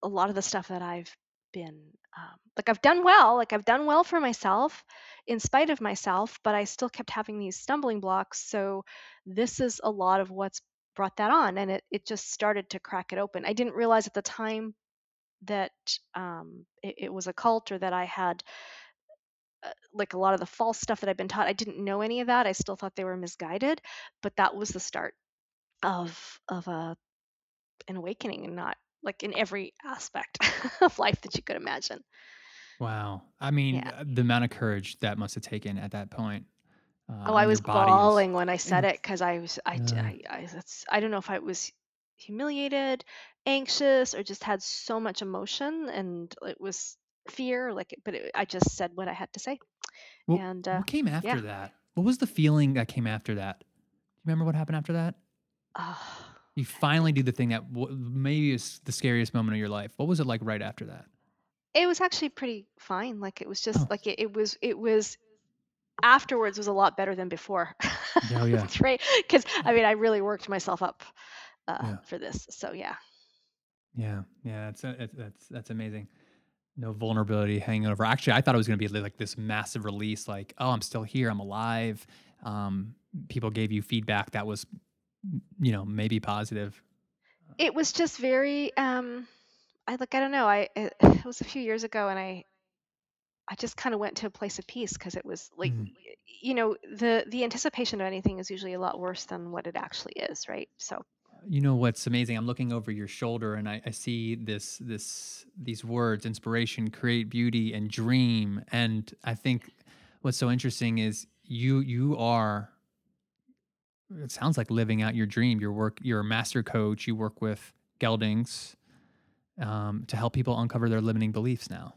a lot of the stuff that I've been um, like I've done well, like I've done well for myself in spite of myself, but I still kept having these stumbling blocks. So this is a lot of what's brought that on, and it it just started to crack it open. I didn't realize at the time that um, it, it was a cult or that I had uh, like a lot of the false stuff that I've been taught. I didn't know any of that. I still thought they were misguided, but that was the start of of a an awakening and not like in every aspect of life that you could imagine. Wow. I mean, yeah. Uh, the amount of courage that must have taken at that point. Uh, oh, I was bawling when I said it because I was, I, I, I, that's, I don't know if I was humiliated, anxious, or just had so much emotion and it was fear, like, but it, I just said what I had to say. Well, and uh, what came after yeah. that? What was the feeling that came after that? Do you remember what happened after that? Uh, you finally do the thing that w- maybe is the scariest moment of your life. What was it like right after that? It was actually pretty fine. Like it was just oh. like it, it was it was afterwards was a lot better than before. Oh yeah. That's right. Because I mean I really worked myself up uh, yeah. for this. So yeah. Yeah, yeah, that's uh, that's that's amazing. No vulnerability hanging over. Actually, I thought it was going to be like this massive release. Like, oh, I'm still here. I'm alive. Um, people gave you feedback that was you know, maybe positive? It was just very um I like I don't know. I it, it was a few years ago and I I just kind of went to a place of peace because it was like mm. you know, the the anticipation of anything is usually a lot worse than what it actually is, right? So You know what's amazing? I'm looking over your shoulder and I, I see this this these words, inspiration, create beauty, and dream. And I think what's so interesting is you you are it sounds like living out your dream. Your work, you're a master coach, you work with geldings um, to help people uncover their limiting beliefs now.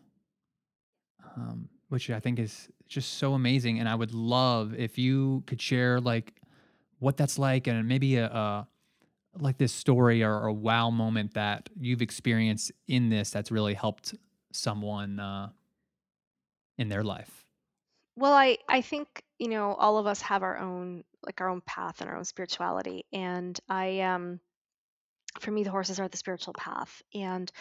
Um, which I think is just so amazing. And I would love if you could share like what that's like and maybe a, a like this story or a wow moment that you've experienced in this that's really helped someone uh, in their life. Well, I I think, you know, all of us have our own like our own path and our own spirituality. And I um for me the horses are the spiritual path. And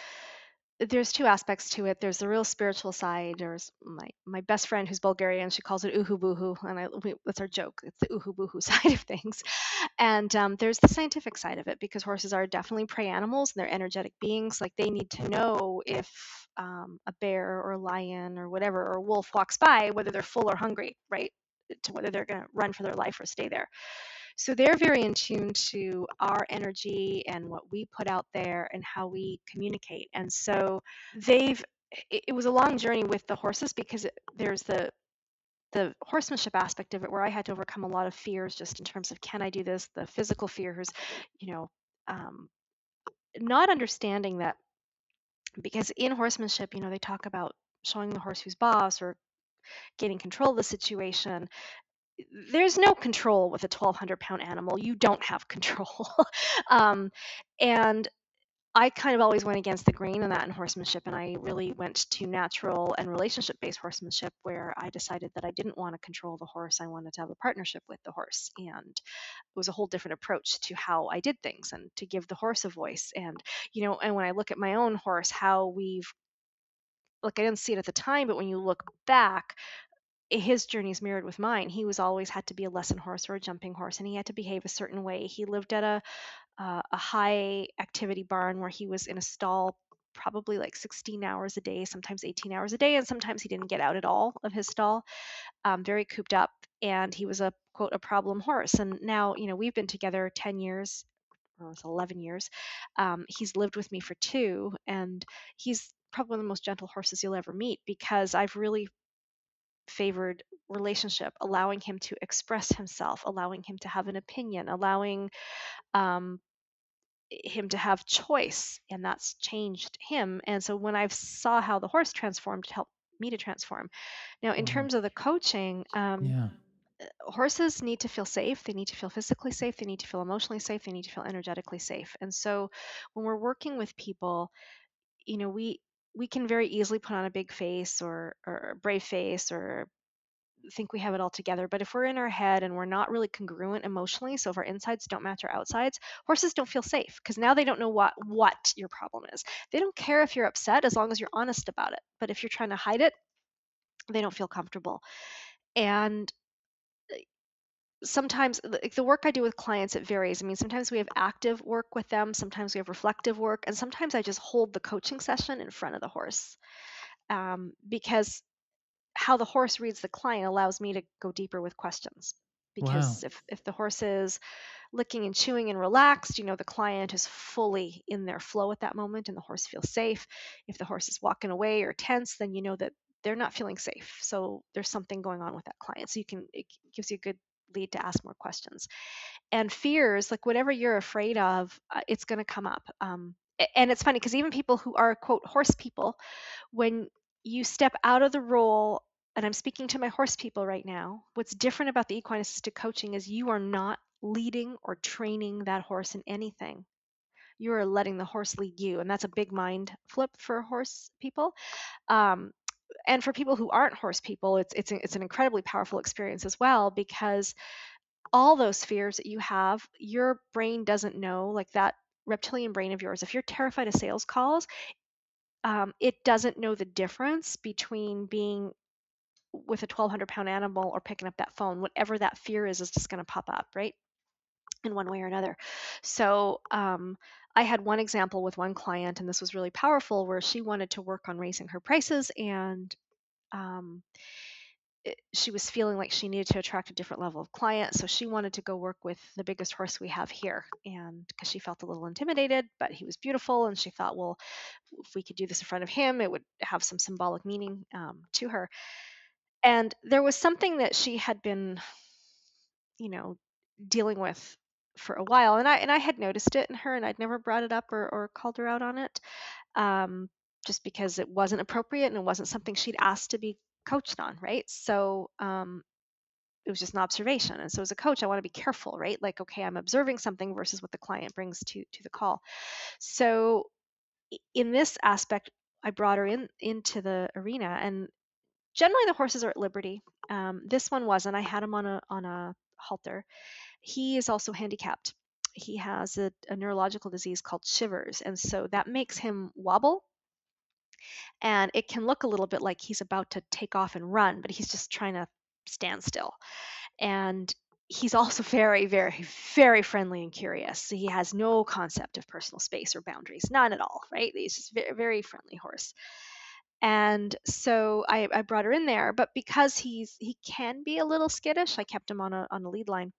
there's two aspects to it. There's the real spiritual side. There's my my best friend who's Bulgarian. She calls it uhu buhu, and I we, that's our joke. It's the uhu buhu side of things. And um, there's the scientific side of it because horses are definitely prey animals and they're energetic beings. Like they need to know if um, a bear or a lion or whatever or a wolf walks by, whether they're full or hungry, right? To whether they're going to run for their life or stay there. So they're very in tune to our energy and what we put out there and how we communicate. And so they've it, was a long journey with the horses because it, there's the the horsemanship aspect of it where I had to overcome a lot of fears just in terms of can I do this, the physical fears, you know, um, not understanding that because in horsemanship, you know, they talk about showing the horse who's boss or getting control of the situation there's no control with a 1200 pound animal. You don't have control. Um, and i kind of always went against the grain on that in horsemanship and i really went to natural and relationship based horsemanship where i decided that i didn't want to control the horse. I wanted to have a partnership with the horse and it was a whole different approach to how i did things and to give the horse a voice. And you know and when i look at my own horse how we've like I didn't see it at the time, but when you look back, his journey is mirrored with mine. He was always had to be a lesson horse or a jumping horse, and he had to behave a certain way. He lived at a uh, a high activity barn where he was in a stall probably like 16 hours a day, sometimes 18 hours a day, and sometimes he didn't get out at all of his stall. Um, very cooped up, and he was a quote a problem horse. And now you know we've been together 10 years. Or it's 11 years. Um, he's lived with me for two, and he's probably one of the most gentle horses you'll ever meet because I've really favored relationship, allowing him to express himself, allowing him to have an opinion, allowing um, him to have choice, and that's changed him. And so when I saw how the horse transformed, it helped me to transform. Now, in Wow. terms of the coaching, um, Yeah. horses need to feel safe. They need to feel physically safe. They need to feel emotionally safe. They need to feel energetically safe. And so when we're working with people, you know, we we can very easily put on a big face or or a brave face or think we have it all together. But if we're in our head and we're not really congruent emotionally, so if our insides don't match our outsides, horses don't feel safe because now they don't know what what your problem is. They don't care if you're upset as long as you're honest about it. But if you're trying to hide it, they don't feel comfortable. And sometimes like the work I do with clients it varies. I mean, sometimes we have active work with them, sometimes we have reflective work, and sometimes I just hold the coaching session in front of the horse um, because how the horse reads the client allows me to go deeper with questions Wow. because if if the horse is licking and chewing and relaxed you know the client is fully in their flow at that moment and the horse feels safe if the horse is walking away or tense then you know that they're not feeling safe so there's something going on with that client so you can it gives you a good lead to ask more questions. And fears like whatever you're afraid of uh, it's going to come up um, and it's funny because even people who are quote horse people when you step out of the role and i'm speaking to my horse people right now what's different about the equine assisted coaching is you are not leading or training that horse in anything. You are letting the horse lead you and that's a big mind flip for horse people. Um, and for people who aren't horse people it's it's it's an incredibly powerful experience as well because all those fears that you have, your brain doesn't know, like that reptilian brain of yours, if you're terrified of sales calls, um, it doesn't know the difference between being with a 1200 pound animal or picking up that phone. Whatever that fear is, is just going to pop up, right? In one way or another. So, um, I had one example with one client, and this was really powerful, where she wanted to work on raising her prices and um, it, she was feeling like she needed to attract a different level of client. So she wanted to go work with the biggest horse we have here. And because she felt a little intimidated, but he was beautiful. And she thought, well, if we could do this in front of him, it would have some symbolic meaning um, to her. And there was something that she had been, you know, dealing with for a while. And I, and I had noticed it in her and I'd never brought it up or, or called her out on it. Um, just because it wasn't appropriate and it wasn't something she'd asked to be coached on, right? So um, it was just an observation. And so as a coach, I want to be careful, right? Like, okay, I'm observing something versus what the client brings to to the call. So in this aspect, I brought her in into the arena, and generally the horses are at liberty. Um, this one wasn't. I had him on a on a halter. He is also handicapped. He has a, a neurological disease called shivers, and so that makes him wobble and it can look a little bit like he's about to take off and run, but he's just trying to stand still. And he's also very, very, very friendly and curious. He has no concept of personal space or boundaries, none at all, right? He's just very, very friendly horse. And so I, I brought her in there, but because he's he can be a little skittish, I kept him on a on a lead line.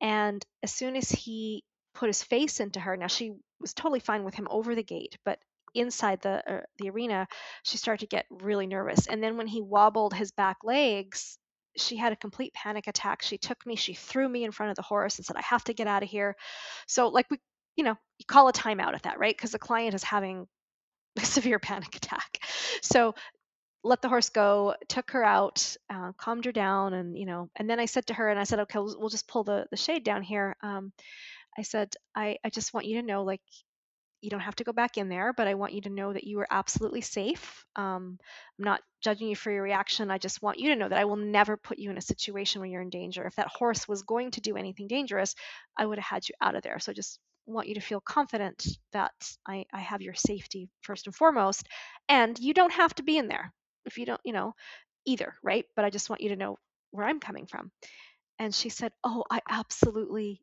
And as soon as he put his face into her, now she was totally fine with him over the gate, but inside the uh, the arena, she started to get really nervous. And then when he wobbled his back legs, she had a complete panic attack. She took me, she threw me in front of the horse and said, "I have to get out of here." So like we, you know, you call a timeout at that, right? Because the client is having a severe panic attack. So let the horse go took her out uh, calmed her down and you know and then i said to her and i said okay we'll, we'll just pull the, the shade down here um, i said I, I just want you to know like you don't have to go back in there, but I want you to know that you are absolutely safe. Um, I'm not judging you for your reaction. I just want you to know that I will never put you in a situation where you're in danger. If that horse was going to do anything dangerous, I would have had you out of there. So just want you to feel confident that I, I have your safety first and foremost. And you don't have to be in there if you don't, you know, either, right? But I just want you to know where I'm coming from. And she said, Oh, I absolutely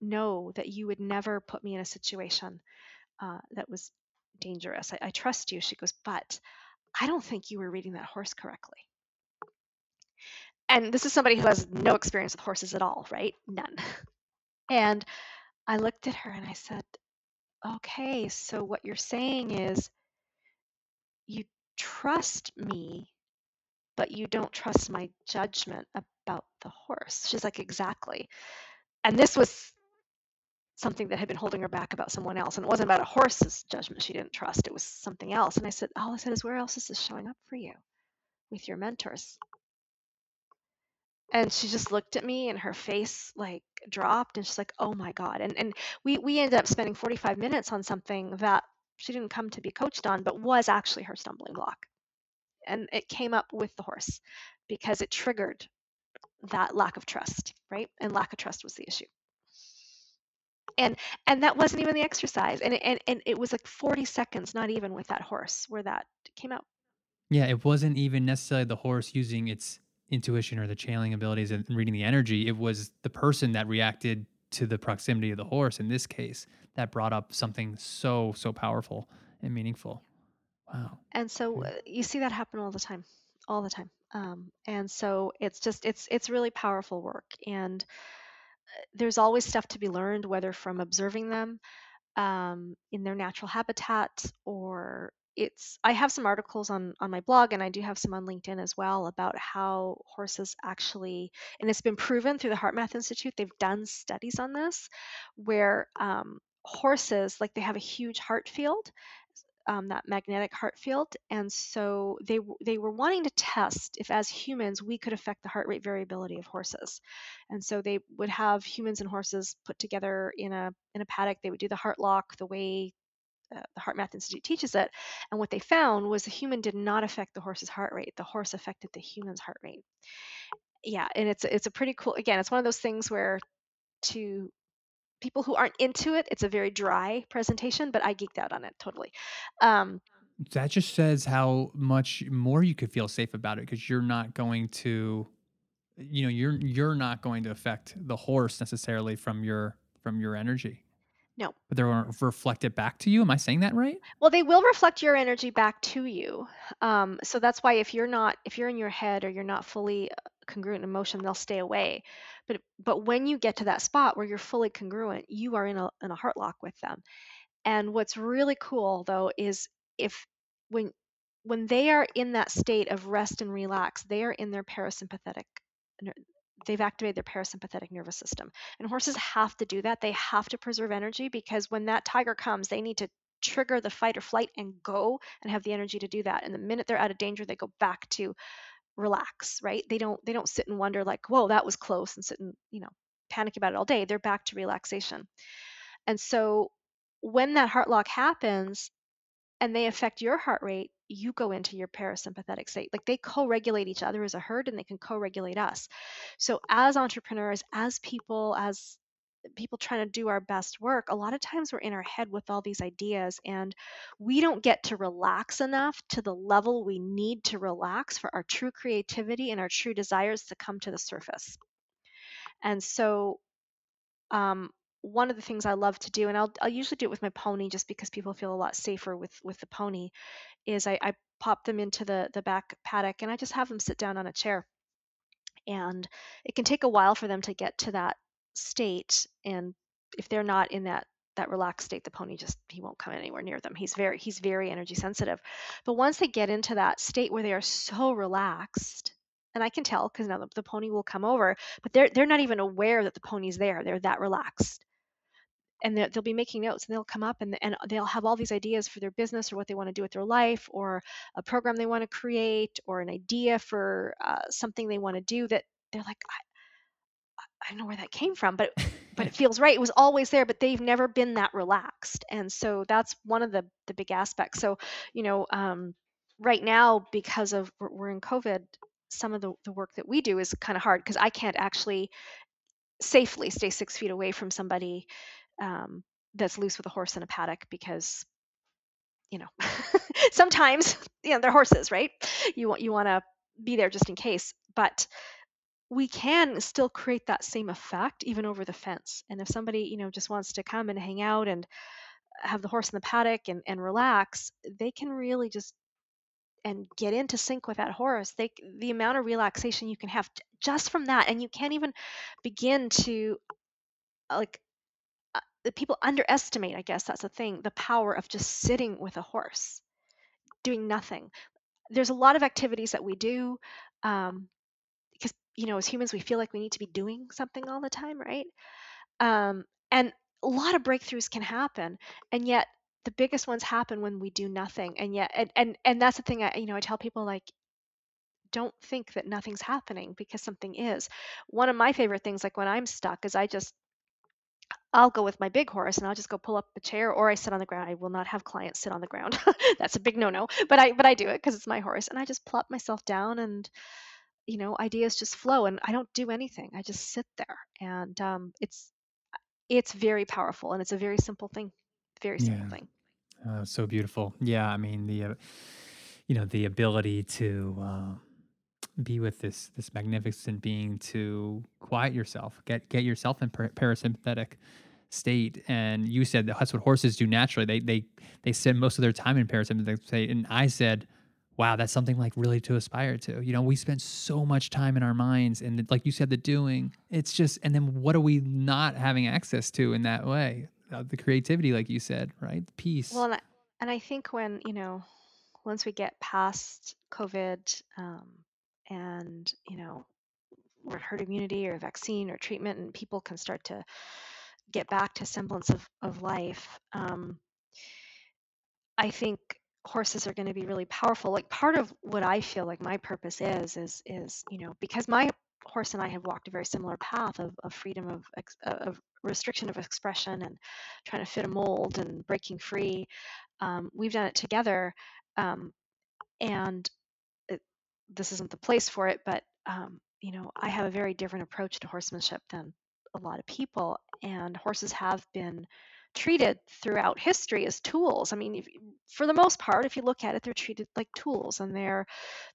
know that you would never put me in a situation uh, that was dangerous. I, I trust you. She goes, but I don't think you were reading that horse correctly. And this is somebody who has no experience with horses at all, right? None. And I looked at her and I said, okay, so what you're saying is you trust me, but you don't trust my judgment about the horse. She's like, exactly. And this was something that had been holding her back about someone else. And it wasn't about a horse's judgment she didn't trust, it was something else. And I said, All I said is, Where else is this showing up for you with your mentors? And she just looked at me and her face like dropped and she's like, Oh my God. And and we we ended up spending 45 minutes on something that she didn't come to be coached on, but was actually her stumbling block. And it came up with the horse because it triggered that lack of trust, right? And lack of trust was the issue and and that wasn't even the exercise and and and it was like 40 seconds not even with that horse where that came out Yeah, it wasn't even necessarily the horse using its intuition or the channeling abilities and reading the energy. It was the person that reacted to the proximity of the horse in this case that brought up something so, so powerful and meaningful. Wow. and so uh, you see that happen all the time all the time um, and so it's just it's it's really powerful work and uh, there's always stuff to be learned whether from observing them um, in their natural habitat or it's i have some articles on on my blog and i do have some on linkedin as well about how horses actually and it's been proven through the HeartMath institute they've done studies on this where um, horses like they have a huge heart field um, that magnetic heart field and so they they were wanting to test if as humans we could affect the heart rate variability of horses. And so they would have humans and horses put together in a in a paddock they would do the heart lock the way uh, the HeartMath Institute teaches it. And what they found was the human did not affect the horse's heart rate. The horse affected the human's heart rate. Yeah, and it's it's a pretty cool. Again, it's one of those things where to people who aren't into it, it's a very dry presentation. But I geeked out on it totally. Um, That just says how much more you could feel safe about it because you're not going to, you know, you're you're not going to affect the horse necessarily from your from your energy. No. But they're gonna reflect it back to you. Am I saying that right? Well, they will reflect your energy back to you. Um, so that's why if you're not if you're in your head or you're not fully uh, congruent in emotion, they'll stay away. But but when you get to that spot where you're fully congruent, you are in a in a heart lock with them. And what's really cool though is if when when they are in that state of rest and relax, they are in their parasympathetic they've activated their parasympathetic nervous system. And horses have to do that. They have to preserve energy because when that tiger comes, they need to trigger the fight or flight and go and have the energy to do that. And the minute they're out of danger, they go back to relax, right? They don't they don't sit and wonder like, "Whoa, that was close," and sit and, you know, panic about it all day. They're back to relaxation. And so when that heart lock happens and they affect your heart rate, you go into your parasympathetic state. Like they co regulate each other as a herd and they can co regulate us. So, as entrepreneurs, as people, as people trying to do our best work, a lot of times we're in our head with all these ideas and we don't get to relax enough to the level we need to relax for our true creativity and our true desires to come to the surface. And so, um, one of the things I love to do, and I'll, I'll usually do it with my pony just because people feel a lot safer with with the pony, is I, I pop them into the the back paddock and I just have them sit down on a chair. And it can take a while for them to get to that state. And if they're not in that that relaxed state, the pony just he won't come anywhere near them. He's very he's very energy sensitive. But once they get into that state where they are so relaxed, and I can tell because now the, the pony will come over, but they're they're not even aware that the pony's there. They're that relaxed and they'll, be making notes and they'll come up and, and they'll have all these ideas for their business or what they want to do with their life or a program they want to create or an idea for uh, something they want to do that they're like I, I don't know where that came from but but it feels right. It was always there but they've never been that relaxed and so that's one of the the big aspects. So you know um, right now because of we're, we're in covid some of the, the work that we do is kind of hard because i can't actually safely stay six feet away from somebody um, that's loose with a horse in a paddock because you know sometimes you know they're horses right? You want you want to be there just in case but we can still create that same effect even over the fence and if somebody you know just wants to come and hang out and have the horse in the paddock and, and relax they can really just and get into sync with that horse they the amount of relaxation you can have just from that and you can't even begin to like the people underestimate, I guess that's the thing, the power of just sitting with a horse, doing nothing. There's a lot of activities that we do um, because, you know, as humans, we feel like we need to be doing something all the time, right? Um, and a lot of breakthroughs can happen, and yet the biggest ones happen when we do nothing. And yet, and and, and that's the thing I, you know, I tell people like, don't think that nothing's happening because something is. One of my favorite things, like when I'm stuck, is I just I'll go with my big horse and I'll just go pull up a chair or I sit on the ground. I will not have clients sit on the ground. That's a big no-no. But I but I do it because it's my horse and I just plop myself down and you know ideas just flow and I don't do anything. I just sit there and um, it's it's very powerful and it's a very simple thing. Very simple Yeah. thing. Uh, so beautiful. Yeah. I mean, the, uh, you know, the ability to uh, be with this this magnificent being to quiet yourself, get get yourself in par- parasympathetic state. And you said that that's what horses do naturally. They they they spend most of their time in parasympathetic state. And I said, wow, that's something like really to aspire to. You know, we spend so much time in our minds, and like you said, the doing. It's just, and then what are we not having access to in that way? Uh, the creativity, like you said, right? Well, Peace. and I, and I think when you know once we get past COVID um, and you know we're herd immunity or vaccine or treatment and people can start to get back to semblance of, of life um, i think horses are going to be really powerful. Like part of what i feel like my purpose is is is you know because my horse and i have walked a very similar path of, of freedom of, uh, of restriction of expression and trying to fit a mold and breaking free um, we've done it together um, and this isn't the place for it, but um, you know, I have a very different approach to horsemanship than a lot of people, and horses have been treated throughout history as tools. I mean, if, for the most part, if you look at it, they're treated like tools, and they're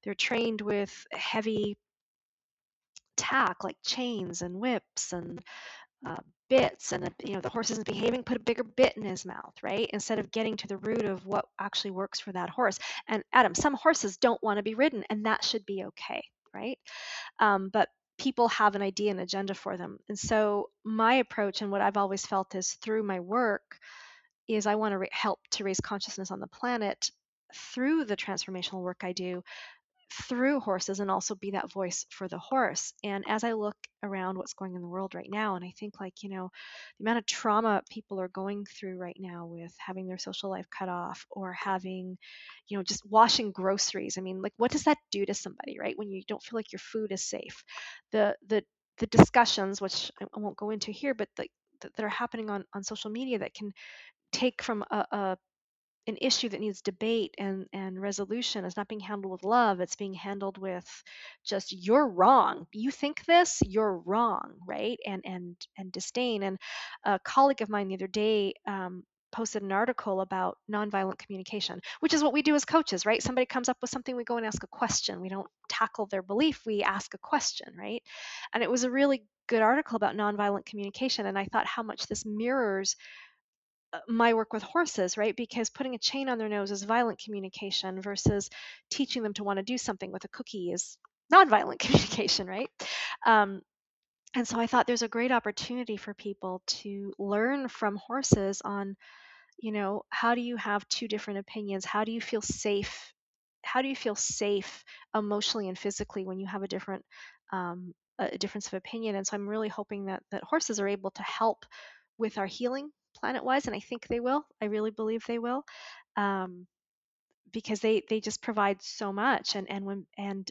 they're trained with heavy tack like chains and whips and uh, bits and the, you know the horse isn't behaving put a bigger bit in his mouth right? Instead of getting to the root of what actually works for that horse. And adam some horses don't want to be ridden and that should be okay right? Um, but people have an idea and agenda for them. And so my approach and what i've always felt is through my work is i want to re- help to raise consciousness on the planet through the transformational work i do through horses and also be that voice for the horse. And as I look around what's going in the world right now, and I think like, you know, the amount of trauma people are going through right now with having their social life cut off or having, you know, just washing groceries. I mean, like what does that do to somebody, right? When you don't feel like your food is safe. The the the discussions, which I won't go into here, but that are happening on, on social media that can take from a, a an issue that needs debate and and resolution. Is not being handled with love. It's being handled with just you're wrong. You think this you're wrong right? And and and disdain. And a colleague of mine the other day um, posted an article about nonviolent communication which is what we do as coaches right? Somebody comes up with something we go and ask a question. We don't tackle their belief we ask a question right? And it was a really good article about nonviolent communication and i thought how much this mirrors my work with horses, right? Because putting a chain on their nose is violent communication versus teaching them to want to do something with a cookie is nonviolent communication, right? Um, and so I thought there's a great opportunity for people to learn from horses on, you know, how do you have two different opinions? How do you feel safe? How do you feel safe emotionally and physically when you have a different um, a difference of opinion? And so I'm really hoping that that horses are able to help with our healing planet wise, and I think they will. I really believe they will, um, because they they just provide so much. And and when and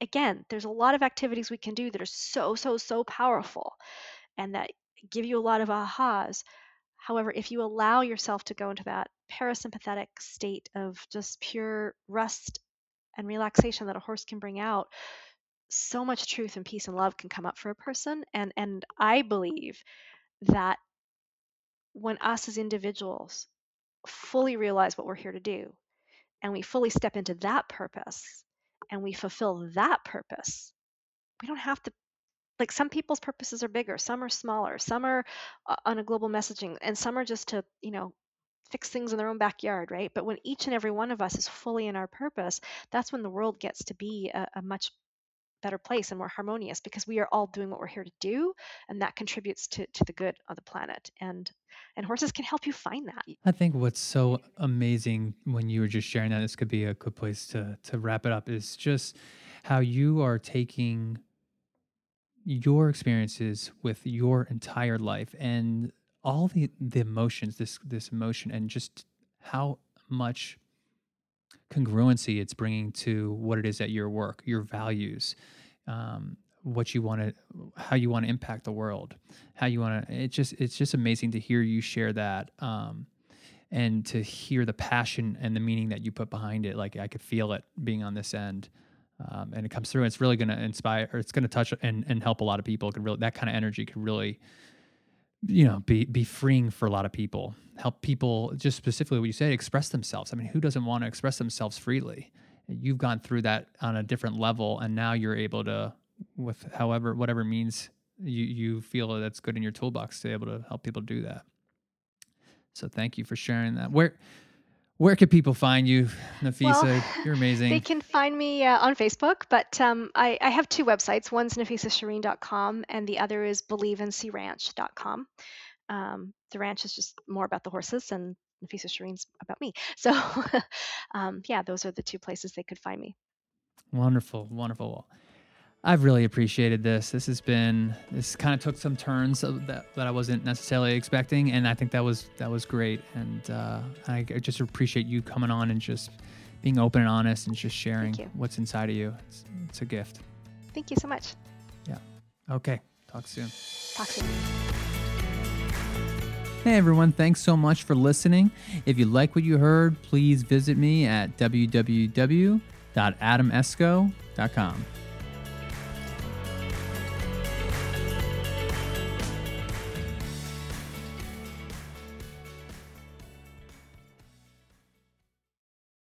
again, there's a lot of activities we can do that are so so so powerful, and that give you a lot of ahas. However, if you allow yourself to go into that parasympathetic state of just pure rest and relaxation that a horse can bring out, so much truth and peace and love can come up for a person. And and I believe that when us as individuals fully realize what we're here to do and we fully step into that purpose and we fulfill that purpose, we don't have to. Like some people's purposes are bigger, some are smaller, some are uh, on a global messaging, and some are just to, you know, fix things in their own backyard, right? But when each and every one of us is fully in our purpose, that's when the world gets to be a, a much better place and more harmonious because we are all doing what we're here to do and that contributes to, to the good of the planet and and horses can help you find that. I think what's so amazing when you were just sharing that, this could be a good place to to wrap it up, is just how you are taking your experiences with your entire life and all the the emotions, this this emotion, and just how much congruency it's bringing to what it is at your work, your values, um, what you want to, how you want to impact the world, how you want to. It's just it's just amazing to hear you share that. Um, and to hear the passion and the meaning that you put behind it, like I could feel it being on this end, um, and it comes through. It's really going to inspire, or it's going to touch and, and help a lot of people. It really that kind of energy could really you know be be freeing for a lot of people. Help people just specifically what you say express themselves. I mean who doesn't want to express themselves freely? You've gone through that on a different level and now you're able to with however whatever means you you feel that's good in your toolbox to be able to help people do that. So thank you for sharing that. Where where can people find you, Nafissa? Well, You're amazing. They can find me uh, on Facebook, but um, I, I, have two websites. One's nafissashireen.com, and the other is believencranch.com. Um, the ranch is just more about the horses, and Nafissa Shireen's about me. So, um, yeah, those are the two places they could find me. Wonderful, wonderful. I've really appreciated this. This has been this kind of took some turns that, that I wasn't necessarily expecting, and I think that was that was great. And uh, I, I just appreciate you coming on and just being open and honest and just sharing what's inside of you. It's, it's a gift. Thank you so much. Yeah. Okay. Talk soon. Talk soon. Hey everyone, thanks so much for listening. If you like what you heard, please visit me at www.adameskow.com.